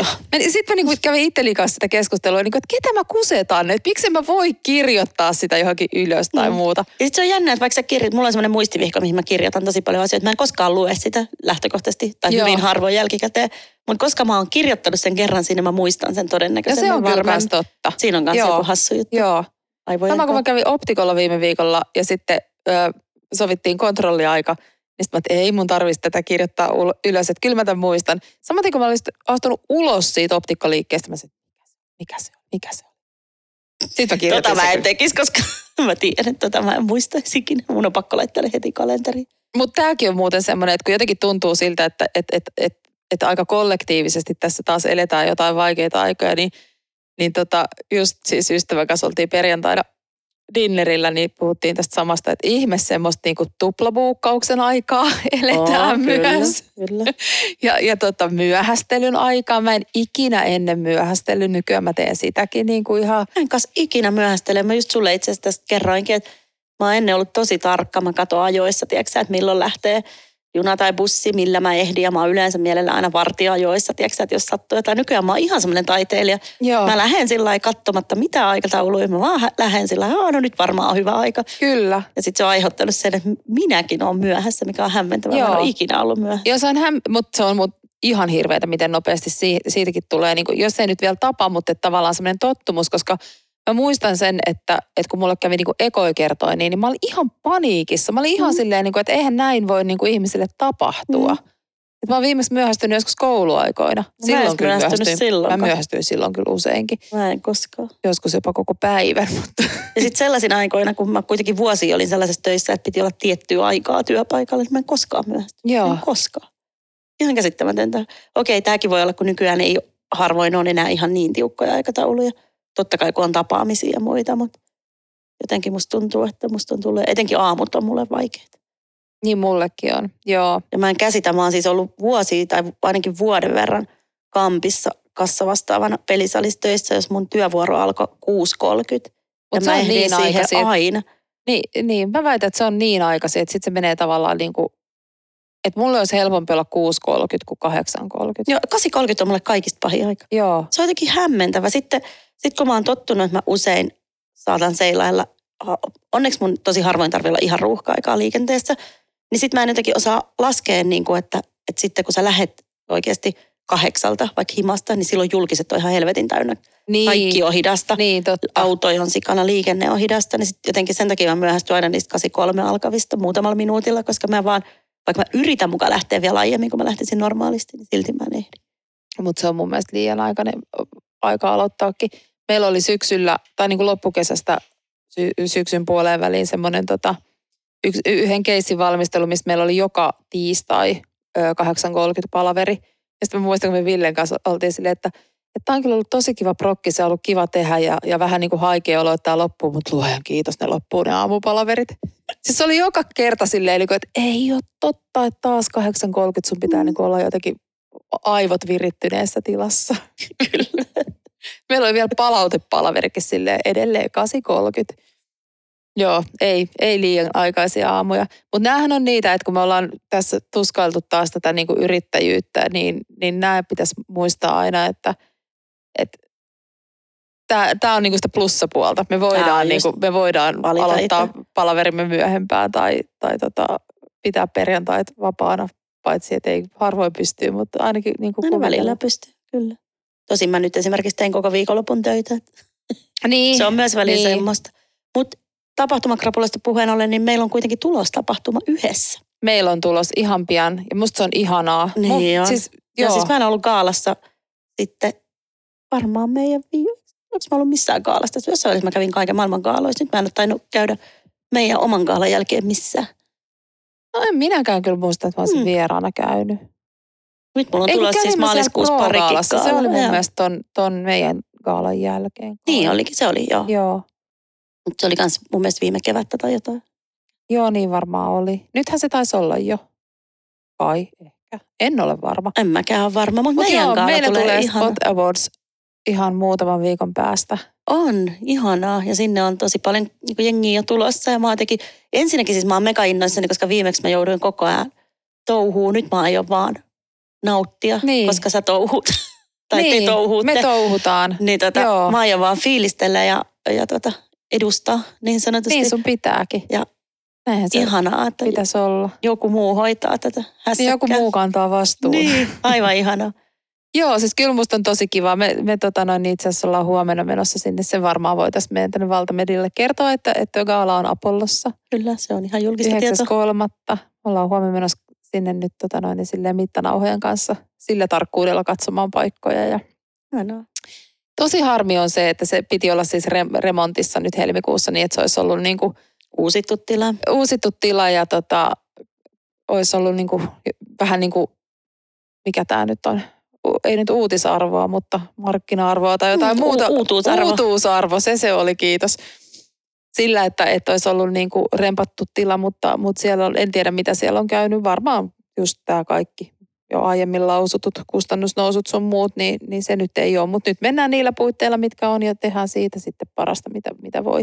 Joo. Sitten mä niinku kävin itseni kanssa sitä keskustelua, niinku, että ketä mä kusetan, että miksi mä voi kirjoittaa sitä johonkin ylös tai Mm. muuta. Ja sit se on jännä, että vaikka sä kirjoit, mulla on semmoinen muistivihko, mihin mä kirjoitan tosi paljon asioita. Mä en koskaan lue sitä lähtökohtaisesti, tai Joo. hyvin harvoin jälkikäteen. Mutta koska mä oon kirjoittanut sen kerran sinne, mä muistan sen Ja todennäköisesti. se on varmaan. totta. Siinä on myös Joo. joku hassu juttu. Joo. Aivojen Sama kun mä kävin optikolla viime viikolla ja sitten ö, sovittiin kontrolliaika, niin sitten mä, että ei mun tarvitsisi tätä kirjoittaa ylös, että kyllä mä tämän muistan. Samaten kun mä olisin astunut ulos siitä optikkaliikkeestä, mä sanoin, mikä se on, mikä se on. Sitten mä kirjoitin [LAUGHS] Tota mä en tekisi, koska mä tiedän, että tota mä en muistaisi ikinä. Mun on pakko laittaa heti kalenteriin. Mutta tämäkin on muuten semmoinen, että kun jotenkin tuntuu siltä, että et, et, et, et aika kollektiivisesti tässä taas eletään jotain vaikeita aikoja, niin, niin tota, just siis ystävän kanssa oltiin perjantaina dinnerillä, niin puhuttiin tästä samasta, että ihme semmoista niinku tuplabuukkauksen aikaa [LAUGHS] eletään Oo, myös. Kyllä, kyllä. [LAUGHS] Ja, ja tota, myöhästelyn aikaa. Mä en ikinä ennen myöhästellyt, nykyään mä teen sitäkin niin kuin ihan, Mä en kanssa ikinä myöhästele. Mä just sulle itse asiassa tästä kerroinkin, että mä oon ennen ollut tosi tarkka. Mä katon ajoissa, tiedätkö että milloin lähtee juna tai bussi, millä mä ehdin. Ja mä oon yleensä mielellä aina vartioajoissa, tiedätkö että jos sattuu jotain. Nykyään mä oon ihan semmoinen taiteilija. joo, Mä lähden sillä lailla katsomatta mitä aikatauluja. Mä vaan lähden sillä lailla, no nyt varmaan on hyvä aika. kyllä. Ja sitten se on aiheuttanut sen, että minäkin olen myöhässä, mikä on hämmentävää. Mä en Joo. ole ikinä ollut myöhässä. Joo, se on, häm, mutta se on mut ihan hirveätä, miten nopeasti si- siitäkin tulee, niin kuin, jos ei nyt vielä tapa, mutta tavallaan semmoinen tottumus, koska mä muistan sen, että, että kun mulle kävi niinku ekoi kertoi niin, niin mä olin ihan paniikissa. Mä olin ihan mm. silleen, niinku, että eihän näin voi niinku ihmisille tapahtua. Mm. Et mä oon viimeksi myöhästynyt joskus kouluaikoina. Mä silloin kyllä myöhästyin. Silloin, mä myöhästyin silloin kyllä useinkin. Mä en koskaan. Joskus jopa koko päivän. [LAUGHS] Mutta. Ja sitten sellaisina aikoina, kun mä kuitenkin vuosi olin sellaisessa töissä, että piti olla tiettyä aikaa työpaikalle, että mä en koskaan myöhästynyt. Joo. En koskaan. Ihan käsittämätöntä. Okei, tämäkin voi olla, kun nykyään ei harvoin on enää ihan niin tiukkoja aikatauluja. Totta kai, kun on tapaamisia ja muita, mutta jotenkin musta tuntuu, että musta on tullut, etenkin aamut on mulle vaikeita. Niin mullekin on, joo. Ja mä en käsitä, mä oon siis ollut vuosia tai ainakin vuoden verran kampissa kassavastaavana pelisalissa töissä, jos mun työvuoro alkoi 6.30. Ja mä on niin aikaisin. aina. Niin, niin, mä väitän, että se on niin aikaisin, että sitten se menee tavallaan niin kuin, että mulle olisi helpompi olla 6.30 kuin 8.30. Joo, 8.30 on mulle kaikista pahin aika. Joo. Se on jotenkin hämmentävä. Sitten sit kun mä oon tottunut, että mä usein saatan seilailla, onneksi mun tosi harvoin tarvii olla ihan ruuhka-aikaa liikenteessä, niin sitten mä en jotenkin osaa laskea, niin kuin, että, että sitten kun sä lähet oikeasti kahdeksalta vaikka himasta, niin silloin julkiset on ihan helvetin täynnä. Niin. Kaikki on hidasta. Niin, totta. Autoja on sikana, liikenne on hidasta. Niin sitten jotenkin sen takia mä myöhästyn aina niistä 83 alkavista muutamalla minuutilla, koska mä vaan, vaikka mä yritän mukaan lähteä vielä aiemmin, kun mä lähtisin normaalisti, niin silti mä en ehdi. Mutta se on mun mielestä liian aikainen aika aloittaakin. Meillä oli syksyllä, tai niin kuin loppukesästä sy- syksyn puoleen väliin semmoinen tota, yksi, yhden keissin valmistelu, mistä meillä oli joka tiistai 8.30 palaveri. Ja sitten mä muistan, kun me Villen kanssa oltiin silleen, että että on kyllä ollut tosi kiva prokki, se on ollut kiva tehdä ja, ja vähän niin kuin haikea olo, että tämä loppuu, mutta luojan kiitos, ne loppuu ne aamupalaverit. Siis se oli joka kerta silleen, että ei ole totta, että taas 8.30 sun pitää niin kuin olla jotenkin aivot virittyneessä tilassa. Kyllä. Meillä oli vielä palautepalaverikin silleen edelleen 8.30. Joo, ei, ei liian aikaisia aamuja. Mutta näähän on niitä, että kun me ollaan tässä tuskailtu taas tätä niinku yrittäjyyttä, niin, niin nämä pitäisi muistaa aina, että et, tämä on niinku sitä plussapuolta. Me voidaan, niinku, me voidaan aloittaa itse. palaverimme myöhempään tai, tai tota, pitää perjantait vapaana, paitsi että ei harvoin pystyy, mutta ainakin niinku no, välillä pystyy, kyllä. Tosin mä nyt esimerkiksi tein koko viikonlopun töitä. Niin, se on myös välillä niin. semmoista. Mutta tapahtumakrapulasta puheen ollen, niin meillä on kuitenkin tulos tapahtuma yhdessä. Meillä on tulos ihan pian ja musta se on ihanaa. Niin Mut, Siis, joo. Ja siis mä en ollut kaalassa sitten varmaan meidän viime... Onko mä ollut missään kaalasta? Jossain välissä mä kävin kaiken maailman kaaloissa. Nyt mä en ole tainnut käydä meidän oman kaalan jälkeen missään. No en minäkään kyllä muista, että mä olisin hmm. vieraana käynyt. Nyt mulla on tulossa siis maaliskuussa parikin Se oli mun mielestä ton, ton meidän kaalan jälkeen. Niin olikin, se oli joo. Joo. Mutta se oli myös mun mielestä viime kevättä tai jotain. Joo, niin varmaan oli. Nythän se taisi olla jo. Vai ehkä. En ole varma. En mäkään ole varma, mutta Mut meidän joo, tulee, tulee ihana. Spot Awards ihan muutaman viikon päästä. On, ihanaa. Ja sinne on tosi paljon niin jengiä jo tulossa. Ja mä jotenkin, ensinnäkin siis mä oon mega innoissani, koska viimeksi mä jouduin koko ajan touhuun. Nyt mä aion vaan nauttia, niin. koska sä touhut. [LAUGHS] tai niin, te touhuutte. me touhutaan. Niin tota, Joo. mä aion vaan fiilistellä ja, ja tota, edustaa niin sanotusti. Niin sun pitääkin. Ja Näinhän se ihanaa, että pitäisi olla. joku muu hoitaa tätä hässäkkää. Niin joku muu kantaa vastuun. Niin, aivan ihanaa. [LAUGHS] Joo, siis kyllä musta on tosi kiva. Me, me tota noin, itse asiassa ollaan huomenna menossa sinne. Se varmaan voitaisiin meidän tänne valtamedille kertoa, että, että Gaala on Apollossa. Kyllä, se on ihan julkista tietoa. 9.3. Ollaan huomenna menossa sinne nyt tota noin, niin silleen mittanauhojen kanssa sillä tarkkuudella katsomaan paikkoja. Ja... Hienoa. Tosi harmi on se, että se piti olla siis remontissa nyt helmikuussa niin, että se olisi ollut niin kuin uusittu tila. Uusittu tila ja tota, olisi ollut niin kuin, vähän niin kuin, mikä tämä nyt on, ei nyt uutisarvoa, mutta markkina-arvoa tai jotain mm, muuta. Uutuusarvo. Uutuusarvo, se se oli, kiitos. Sillä, että, että olisi ollut niin kuin rempattu tila, mutta, mutta siellä on, en tiedä mitä siellä on käynyt. Varmaan just tämä kaikki jo aiemmin lausutut kustannusnousut sun muut, niin, niin se nyt ei ole. Mutta nyt mennään niillä puitteilla, mitkä on ja tehdään siitä sitten parasta, mitä, mitä voi.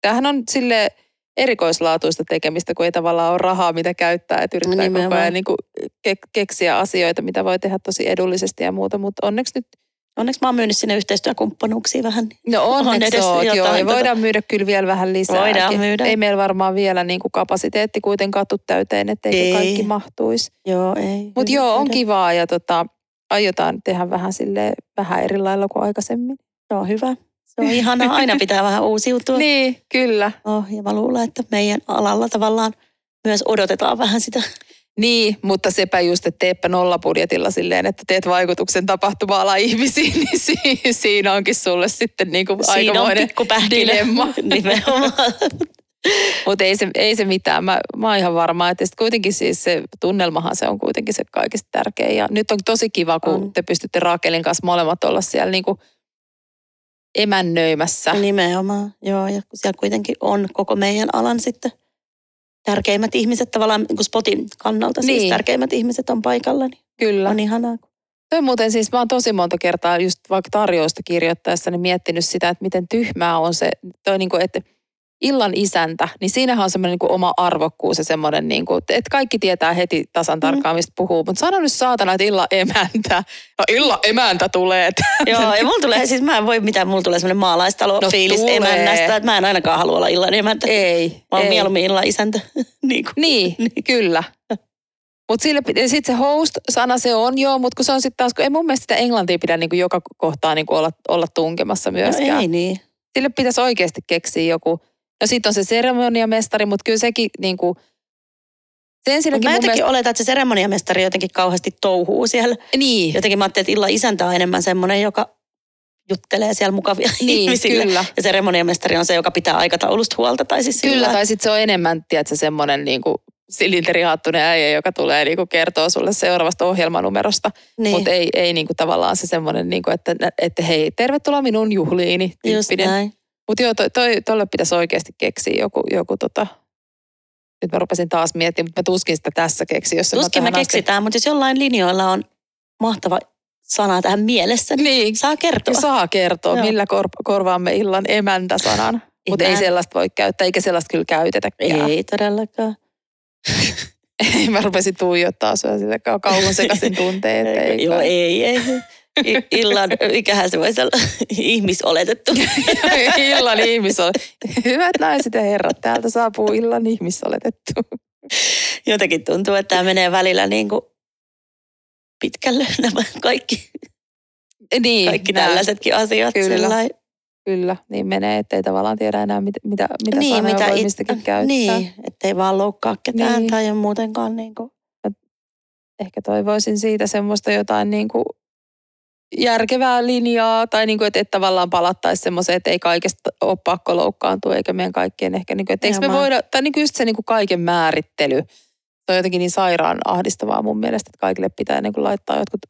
Tämähän on sille erikoislaatuista tekemistä, kun ei tavallaan ole rahaa, mitä käyttää, että yrittää no, koko ajan niin kuin keksiä asioita, mitä voi tehdä tosi edullisesti ja muuta, mutta onneksi nyt Onneksi mä oon myynyt sinne yhteistyökumppanuuksia vähän. No onneksi on oot, joo. Ja voidaan myydä kyllä vielä vähän lisää. Voidaan myydä. Ei meillä varmaan vielä niin kuin kapasiteetti kuitenkaan tuu täyteen, ettei ei. kaikki mahtuisi. Joo, ei. Mutta joo, on kivaa ja tota, aiotaan tehdä vähän sille vähän eri lailla kuin aikaisemmin. Joo, hyvä. Se on [LAUGHS] ihanaa. Aina pitää vähän uusiutua. Niin, kyllä. Oh, ja mä luulen, että meidän alalla tavallaan myös odotetaan vähän sitä. Niin, mutta sepä just, että teepä nollapudjetilla silleen, että teet vaikutuksen tapahtuma-ala ihmisiin, [LAUGHS] niin si- siinä onkin sulle sitten niin kuin Siinä on aikamoinen pähkinä. dilemma. [LAUGHS] Nimenomaan. Mutta ei se, ei se mitään. Mä, mä oon ihan varma, että sit kuitenkin siis se tunnelmahan se on kuitenkin se kaikista tärkein. Ja nyt on tosi kiva, kun On. te pystytte Raakelin kanssa molemmat olla siellä niinku emännöimässä. Nimenomaan, joo. Ja siellä kuitenkin on koko meidän alan sitten tärkeimmät ihmiset tavallaan niin kuin spotin kannalta. Siis Niin. tärkeimmät ihmiset on paikalla, niin Kyllä. on ihanaa. Toi muuten siis, mä oon tosi monta kertaa just vaikka tarjousta kirjoittaessani miettinyt sitä, että miten tyhmää on se, toi niinku, että illan isäntä, niin siinähän on semmoinen niinku oma arvokkuus ja semmoinen, niinku, että kaikki tietää heti tasan tarkkaan, mistä puhuu. Mutta sano nyt saatana, että illan emäntä. No illan emäntä tulee. Joo, ja mulla tulee, siis mä en voi mitään, mulla tulee semmoinen maalaistalo No fiilis tulee. emännästä, että mä en ainakaan halua olla illan emäntä. ei. Mä oon ei. mieluummin illan isäntä. [LAUGHS] niin kuin. Niin, kyllä. Mutta sitten se host-sana se on joo, mutta kun se on sitten taas, kun ei mun mielestä sitä englantia pidä niinku joka kohtaa niinku olla, olla tunkemassa myöskään. No ei niin. Sille pitäisi oikeasti keksiä joku. No sitten on se seremoniamestari, mutta kyllä sekin niinku, se Mut ensinnäkin mä jotenkin mielestä, oletan, että se seremoniamestari jotenkin kauheasti touhuu siellä. niin, Jotenkin mä ajattelin, että illan isäntä on enemmän semmoinen, joka juttelee siellä mukavia niin ihmisille. kyllä. Ja seremoniamestari on se, joka pitää aikataulusta huolta. Tai siis Kyllä, sillä- tai sitten se on enemmän, tiedätkö, semmoinen niinku silinterihaattunen äijä, joka tulee niinku kertoo sulle seuraavasta ohjelmanumerosta. niin, Mutta ei, ei niinku tavallaan se semmoinen, niinku, että, että hei, tervetuloa minun juhliini. just tyyppinen. näin. Mutta joo, toi, toi, tolle pitäisi oikeasti keksiä joku, joku tota... Nyt mä rupesin taas miettimään, mutta mä tuskin sitä tässä keksi, jos en mä Tuskin me tähän asti- keksitään, mutta jos jollain linjoilla on mahtava sana tähän mielessä, niin Niin, saa kertoa. saa kertoa, Joo. millä kor- korvaamme illan emäntä-sanan. Mutta ei sellaista voi käyttää, eikä sellaista kyllä käytetäkään. Ei todellakaan. [LAUGHS] mä rupesin tuijottaa sua sille kau- kauhun sekaisin [LAUGHS] tunteet. Ei, Joo, ei, ei. Illan, mikähän se voisi olla, [LAUGHS] ihmisoletettu. [LAUGHS] illan ihmisol... Hyvät naiset ja herrat, täältä saapuu illan ihmisoletettu. Jotenkin tuntuu, että tämä menee välillä niin kuin pitkälle [LAUGHS] nämä kaikki, Niin, kaikki nää- tällaisetkin asiat. Kyllä. Kyllä, niin menee, ettei tavallaan tiedä enää, mitä, mitä, mitä niin, sanoja mitä voi it- mistäkin käyttää. Niin, ettei vaan loukkaa ketään Niin. tai muutenkaan niin kuin. Ehkä toivoisin siitä semmoista jotain niin kuin järkevää linjaa, tai niin kuin, että, että tavallaan palattaisiin semmoiseen, että ei kaikesta ole pakko loukkaantua, eikä meidän kaikkien ehkä, niin kuin, että eikö me voida, tai niin kuin just se niin kuin kaiken määrittely, se on jotenkin niin sairaan ahdistavaa mun mielestä, että kaikille pitää niin kuin laittaa jotkut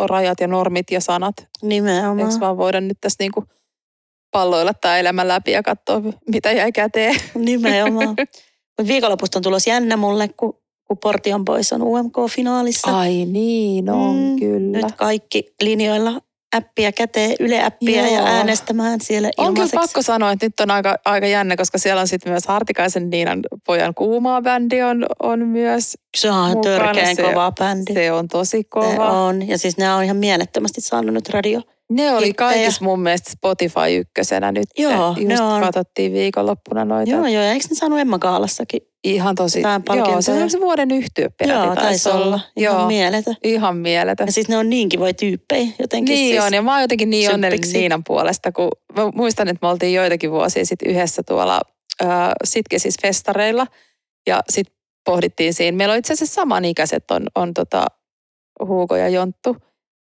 rajat ja normit ja sanat. Nimenomaan. Eikö vaan voida nyt tässä niin kuin palloilla tämä elämä läpi ja katsoa, mitä jäi käteen. Nimenomaan. [LAUGHS] Viikonlopusta on tulos jännä mulle, kun, kun Portion Boys on UMK-finaalissa. Ai niin, on Mm, kyllä. Nyt kaikki linjoilla äppiä käteen, Yle-äppiä ja Joo. äänestämään siellä On kyllä ilmaiseksi. pakko sanoa, että nyt on aika, aika jännä, koska siellä on sitten myös Hartikaisen Niinan pojan kuumaa bändi on, on myös. Se on törkeän Se- kova bändi. Se on tosi Se kova. on. Ja siis nämä on ihan mielettömästi saanut nyt radio. Ne oli kaikissa mun mielestä Spotify ykkösenä nyt. Joo, Just ne on. katsottiin viikonloppuna noita. Joo, joo. Ja eikö ne saanut Emma Kaalassakin? Ihan tosi. Joo, se on se vuoden yhtyö peräti joo, taisi olla. Ihan Joo, mieletön. ihan mieletön. Ja siis ne on niin kivoja tyyppejä jotenkin. Niin siis. on, ja mä oon jotenkin niin onnellinen. Niinan puolesta, kun mä muistan, että me oltiin joitakin vuosia sitten yhdessä tuolla äh, Sitkesis festareilla, ja sitten pohdittiin siinä. Meillä on itse asiassa samanikäiset, on, on tota Huuko ja Jonttu,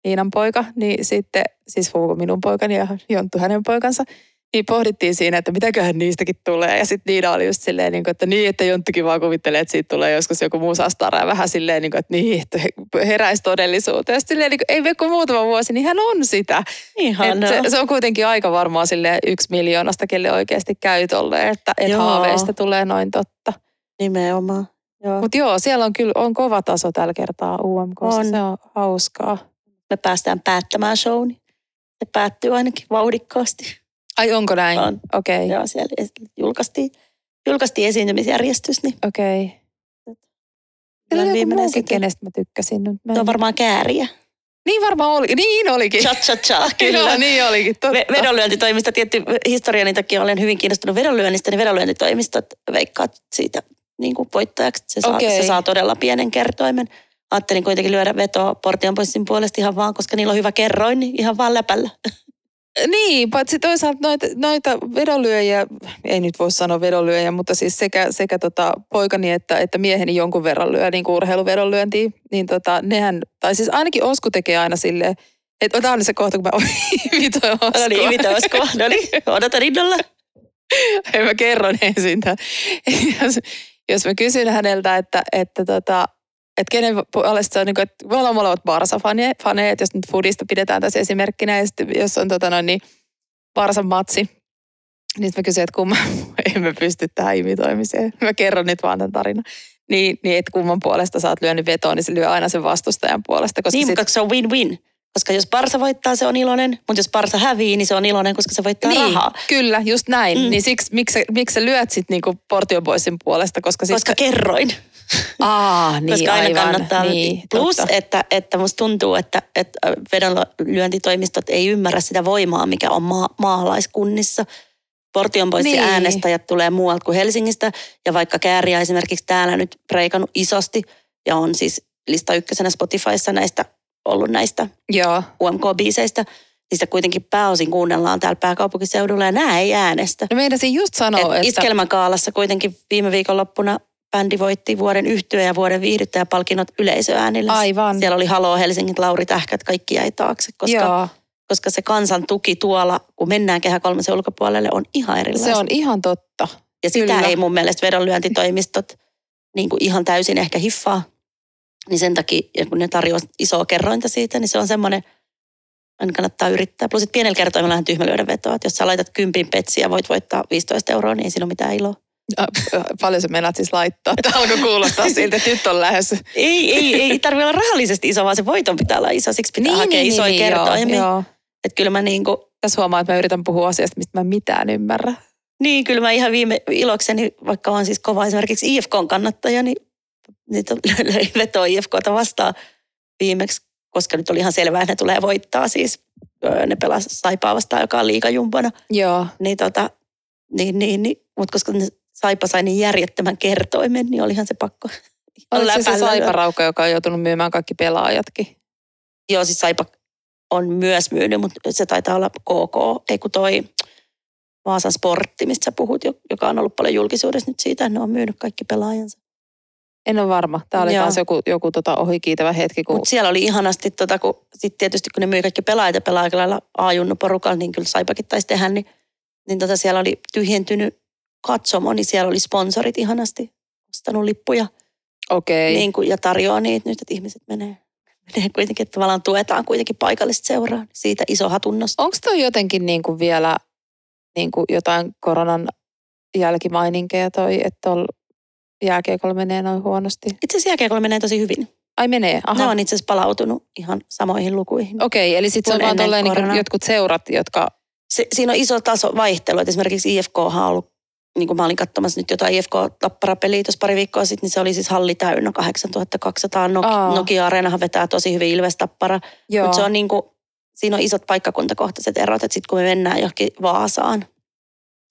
Niinan poika, niin sitten, siis Huuko minun poikani ja Jonttu hänen poikansa, niin pohdittiin siinä, että mitäköhän niistäkin tulee. Ja sitten Niina oli just silleen, niin kuin, että niin, että Jonttukin vaan kuvittelee, että siitä tulee joskus joku musastara. Ja vähän silleen, niin kuin, että niin, että heräisi todellisuuteen. Ja silleen, niin kuin, ei vielä kuin muutama vuosi, niin hän on sitä. Ihan Et se, se, on kuitenkin aika varmaan sille yksi miljoonasta, kelle oikeasti käy tolle, että et Joo. haaveista tulee noin totta. Nimenomaan. Mutta joo, siellä on kyllä on kova taso tällä kertaa UMK, On. se on hauskaa. Me päästään päättämään show, niin se päättyy ainakin vauhdikkaasti. Ai onko näin? On. Okei, okay. Joo, siellä julkaistiin, julkaistiin esiintymisjärjestys, niin okei. Okay. Kyllä joku viimeinen kenestä mä tykkäsin. Nyt mä se on en- varmaan kääriä. Niin varmaan oli, niin olikin. Cha cha cha, [LAUGHS] Kyllä, kyllä. niin olikin, totta. Ve- vedonlyöntitoimista, tietty historiani takia olen hyvin kiinnostunut vedonlyönnistä, niin vedonlyöntitoimistot veikkaat siitä niin kuin voittajaksi. Se saa, Okei. se saa todella pienen kertoimen. Ajattelin kuitenkin lyödä vetoa Portion Boysin puolesta ihan vaan, koska niillä on hyvä kerroin, niin ihan vaan läpällä. [LAUGHS] Niin, paitsi toisaalta noita, noita vedonlyöjiä, ei nyt voi sanoa vedonlyöjiä, mutta siis sekä, sekä tota poikani että, että mieheni jonkun verran lyö niin kuin urheiluvedonlyöntiin, niin tota, nehän, tai siis ainakin Osku tekee aina silleen, että otetaan se kohta, kun mä [LAUGHS] imitoin Oskua. No niin, imitoin Oskua. No niin, odota rinnalla. [LAUGHS] Ei mä kerron ensin. Jos, jos mä kysyn häneltä, että, että tota, että kenen puolesta se on, niin kuin, että me ollaan molemmat Barsa-faneja, että jos nyt Foodista pidetään tässä esimerkkinä, ja sitten jos on tota noin, niin Barsan matsi, niin mä kysyn, että kumman, [LAUGHS] emme pysty tähän imitoimiseen. Mä kerron nyt vaan tämän tarinan. Niin, niin että kumman puolesta sä oot lyönyt vetoon, niin se lyö aina sen vastustajan puolesta. Koska niin, sit... se on win-win. Koska jos Barsa voittaa, se on iloinen, mutta jos Barsa hävii, niin se on iloinen, koska se voittaa niin, rahaa. Kyllä, just näin. Mm. Niin siksi, miksi, miksi sä lyöt sitten niinku Portion Boysin puolesta? Koska, koska sit... kerroin. Aa, [LAUGHS] niin Koska aina aivan. kannattaa. Niin, Plus, että, että musta tuntuu, että, että vedonlyöntitoimistot ei ymmärrä sitä voimaa, mikä on maa, maalaiskunnissa. Portion pois niin. äänestäjät tulee muualta kuin Helsingistä. Ja vaikka Kääriä esimerkiksi täällä nyt preikannut isosti ja on siis lista ykkösenä Spotifyssa näistä ollut näistä Joo. UMK-biiseistä, niistä kuitenkin pääosin kuunnellaan täällä pääkaupunkiseudulla ja nämä ei äänestä. No meidän just sanoa, Et että... Iskelmäkaalassa kuitenkin viime viikonloppuna bändi voitti vuoden yhtyö ja vuoden viihdyttäjäpalkinnot yleisöäänillä. Aivan. Siellä oli Haloo Helsingin Lauri Tähkät, kaikki jäi taakse, koska, Joo. koska se kansan tuki tuolla, kun mennään Kehä kolmosen ulkopuolelle, on ihan erilaista. Se on ihan totta. Ja sitä Kyllä. ei mun mielestä vedonlyöntitoimistot niin kuin ihan täysin ehkä hiffaa. Niin sen takia, kun ne tarjoaa isoa kerrointa siitä, niin se on semmoinen, aina kannattaa yrittää. Plus, että pienellä kertoimella on tyhmä lyödä vetoa. Että jos sä laitat kympin petsiä ja voit voittaa 15 euroa, niin ei siinä ole mitään iloa. Paljon sä meinaat siis laittaa? Tämä alkoi kuulostaa [LAUGHS] siltä, että nyt on lähes. ei, ei, ei tarvitse olla rahallisesti iso, vaan se voiton pitää olla iso. Siksi pitää niin, hakea niin, isoja niin, kertoimia. Joo, joo. Että kyllä mä niin kuin, Tässä huomaa, että mä yritän puhua asiasta, mistä mä mitään ymmärrä. Niin, kyllä mä ihan viime ilokseni, vaikka olen siis kova esimerkiksi IFKn kannattaja, niin niitä [LAUGHS] löi vetoa IFKta vastaan viimeksi, koska nyt oli ihan selvää, että ne tulee voittaa siis. Ne pelas Saipaa vastaan, joka on liikajumpana. Joo. Niin tota, niin, niin, niin. mutta koska ne Saipa sai niin järjettömän kertoimen, niin olihan se pakko. [LAUGHS] Oliko se se Saipa-rauka, joka on joutunut myymään kaikki pelaajatkin? Joo, siis Saipa on myös myynyt, mutta se taitaa olla KK, ei kun toi Vaasan sportti, mistä sä puhut, joka on ollut paljon julkisuudessa nyt siitä, että ne on myynyt kaikki pelaajansa. En ole varma. Tämä oli taas joku, joku tota ohikiitävä hetki. Kun... Mut siellä oli ihanasti, tota, kun sit tietysti kun ne myi kaikki pelaajat ja pelaajat A-junnu porukalla, niin kyllä Saipakin taisi tehdä, niin, niin tota siellä oli tyhjentynyt katsomo, niin siellä oli sponsorit ihanasti ostanut lippuja. Okei. Niin kuin, ja tarjoaa niitä nyt, että ihmiset menee, [LAUGHS] menee kuitenkin, että tavallaan tuetaan kuitenkin paikallista seuraa. Siitä iso hatunnosta. Onko toi jotenkin niin kuin vielä niin kuin jotain koronan jälkimaininkeja toi, että on jääkiekolla menee noin huonosti? Itse asiassa jääkiekolla menee tosi hyvin. Ai menee, aha. Ne on itse asiassa palautunut ihan samoihin lukuihin. Okei, eli sitten se on vaan niin jotkut seurat, jotka... Se, siinä on iso taso vaihtelu, että esimerkiksi IFK on ollut niin kuin mä olin katsomassa nyt jotain IFK-tappara-peliä tuossa pari viikkoa sitten, niin se oli siis halli täynnä 8200. Nok- Aa. Nokia-areenahan vetää tosi hyvin Ilves-tappara. Mutta se on niin kuin, siinä on isot paikkakuntakohtaiset erot, että sitten kun me mennään johonkin Vaasaan,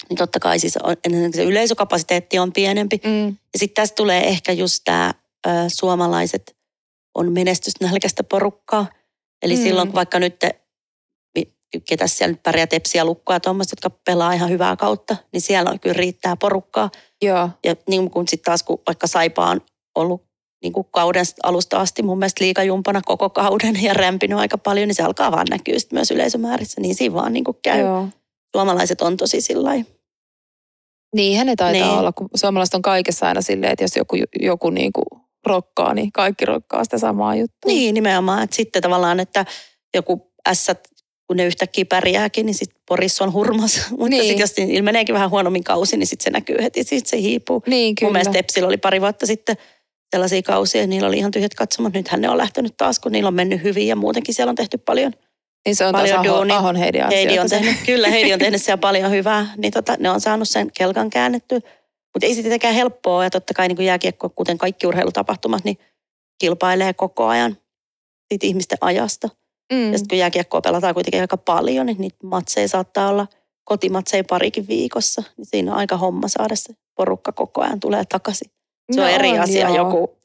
niin totta kai siis on, se yleisökapasiteetti on pienempi. Mm. Ja sitten tästä tulee ehkä just tämä suomalaiset on menestysnälkäistä porukkaa. Eli mm. silloin vaikka nyt ketä siellä nyt pärjää tepsiä lukkoa tuommoista, jotka pelaa ihan hyvää kautta, niin siellä on kyllä riittää porukkaa. Joo. Ja niin kuin sitten taas, kun vaikka Saipa on ollut niin kuin kauden alusta asti mun mielestä liikajumpana koko kauden ja rämpinyt aika paljon, niin se alkaa vaan näkyä sitten myös yleisömäärissä. Niin siinä vaan niin kuin käy. Joo. Suomalaiset on tosi sillä Niinhän ne taitaa niin. olla, kun suomalaiset on kaikessa aina silleen, että jos joku, joku niin kuin rokkaa, niin kaikki rokkaa sitä samaa juttua. Niin, nimenomaan. Että sitten tavallaan, että joku ässät kun ne yhtäkkiä pärjääkin, niin sitten Porissa on hurmas. [LAUGHS] Mutta niin. sitten jos ilmeneekin vähän huonommin kausi, niin sitten se näkyy heti, sitten se hiipuu. Niin, kyllä. Mun mielestä Tepsillä oli pari vuotta sitten sellaisia kausia, niillä oli ihan tyhjät katsomot. Nythän ne on lähtenyt taas, kun niillä on mennyt hyvin ja muutenkin siellä on tehty paljon niin se on paljon taas Aho, Ahon Heidi, Heidi on tehnyt, [LAUGHS] Kyllä, Heidi on tehnyt siellä paljon hyvää. Niin tota, ne on saanut sen kelkan käännetty. Mutta ei se tietenkään helppoa. Ja totta kai niin kuin jääkiekko, kuten kaikki urheilutapahtumat, niin kilpailee koko ajan siitä ihmisten ajasta. Mm. Ja sitten kun jääkiekkoa pelataan kuitenkin aika paljon, niin niitä matseja saattaa olla kotimatseja parikin viikossa. Niin siinä on aika homma saada se porukka koko ajan tulee takaisin. Se no on eri on, asia joo. joku,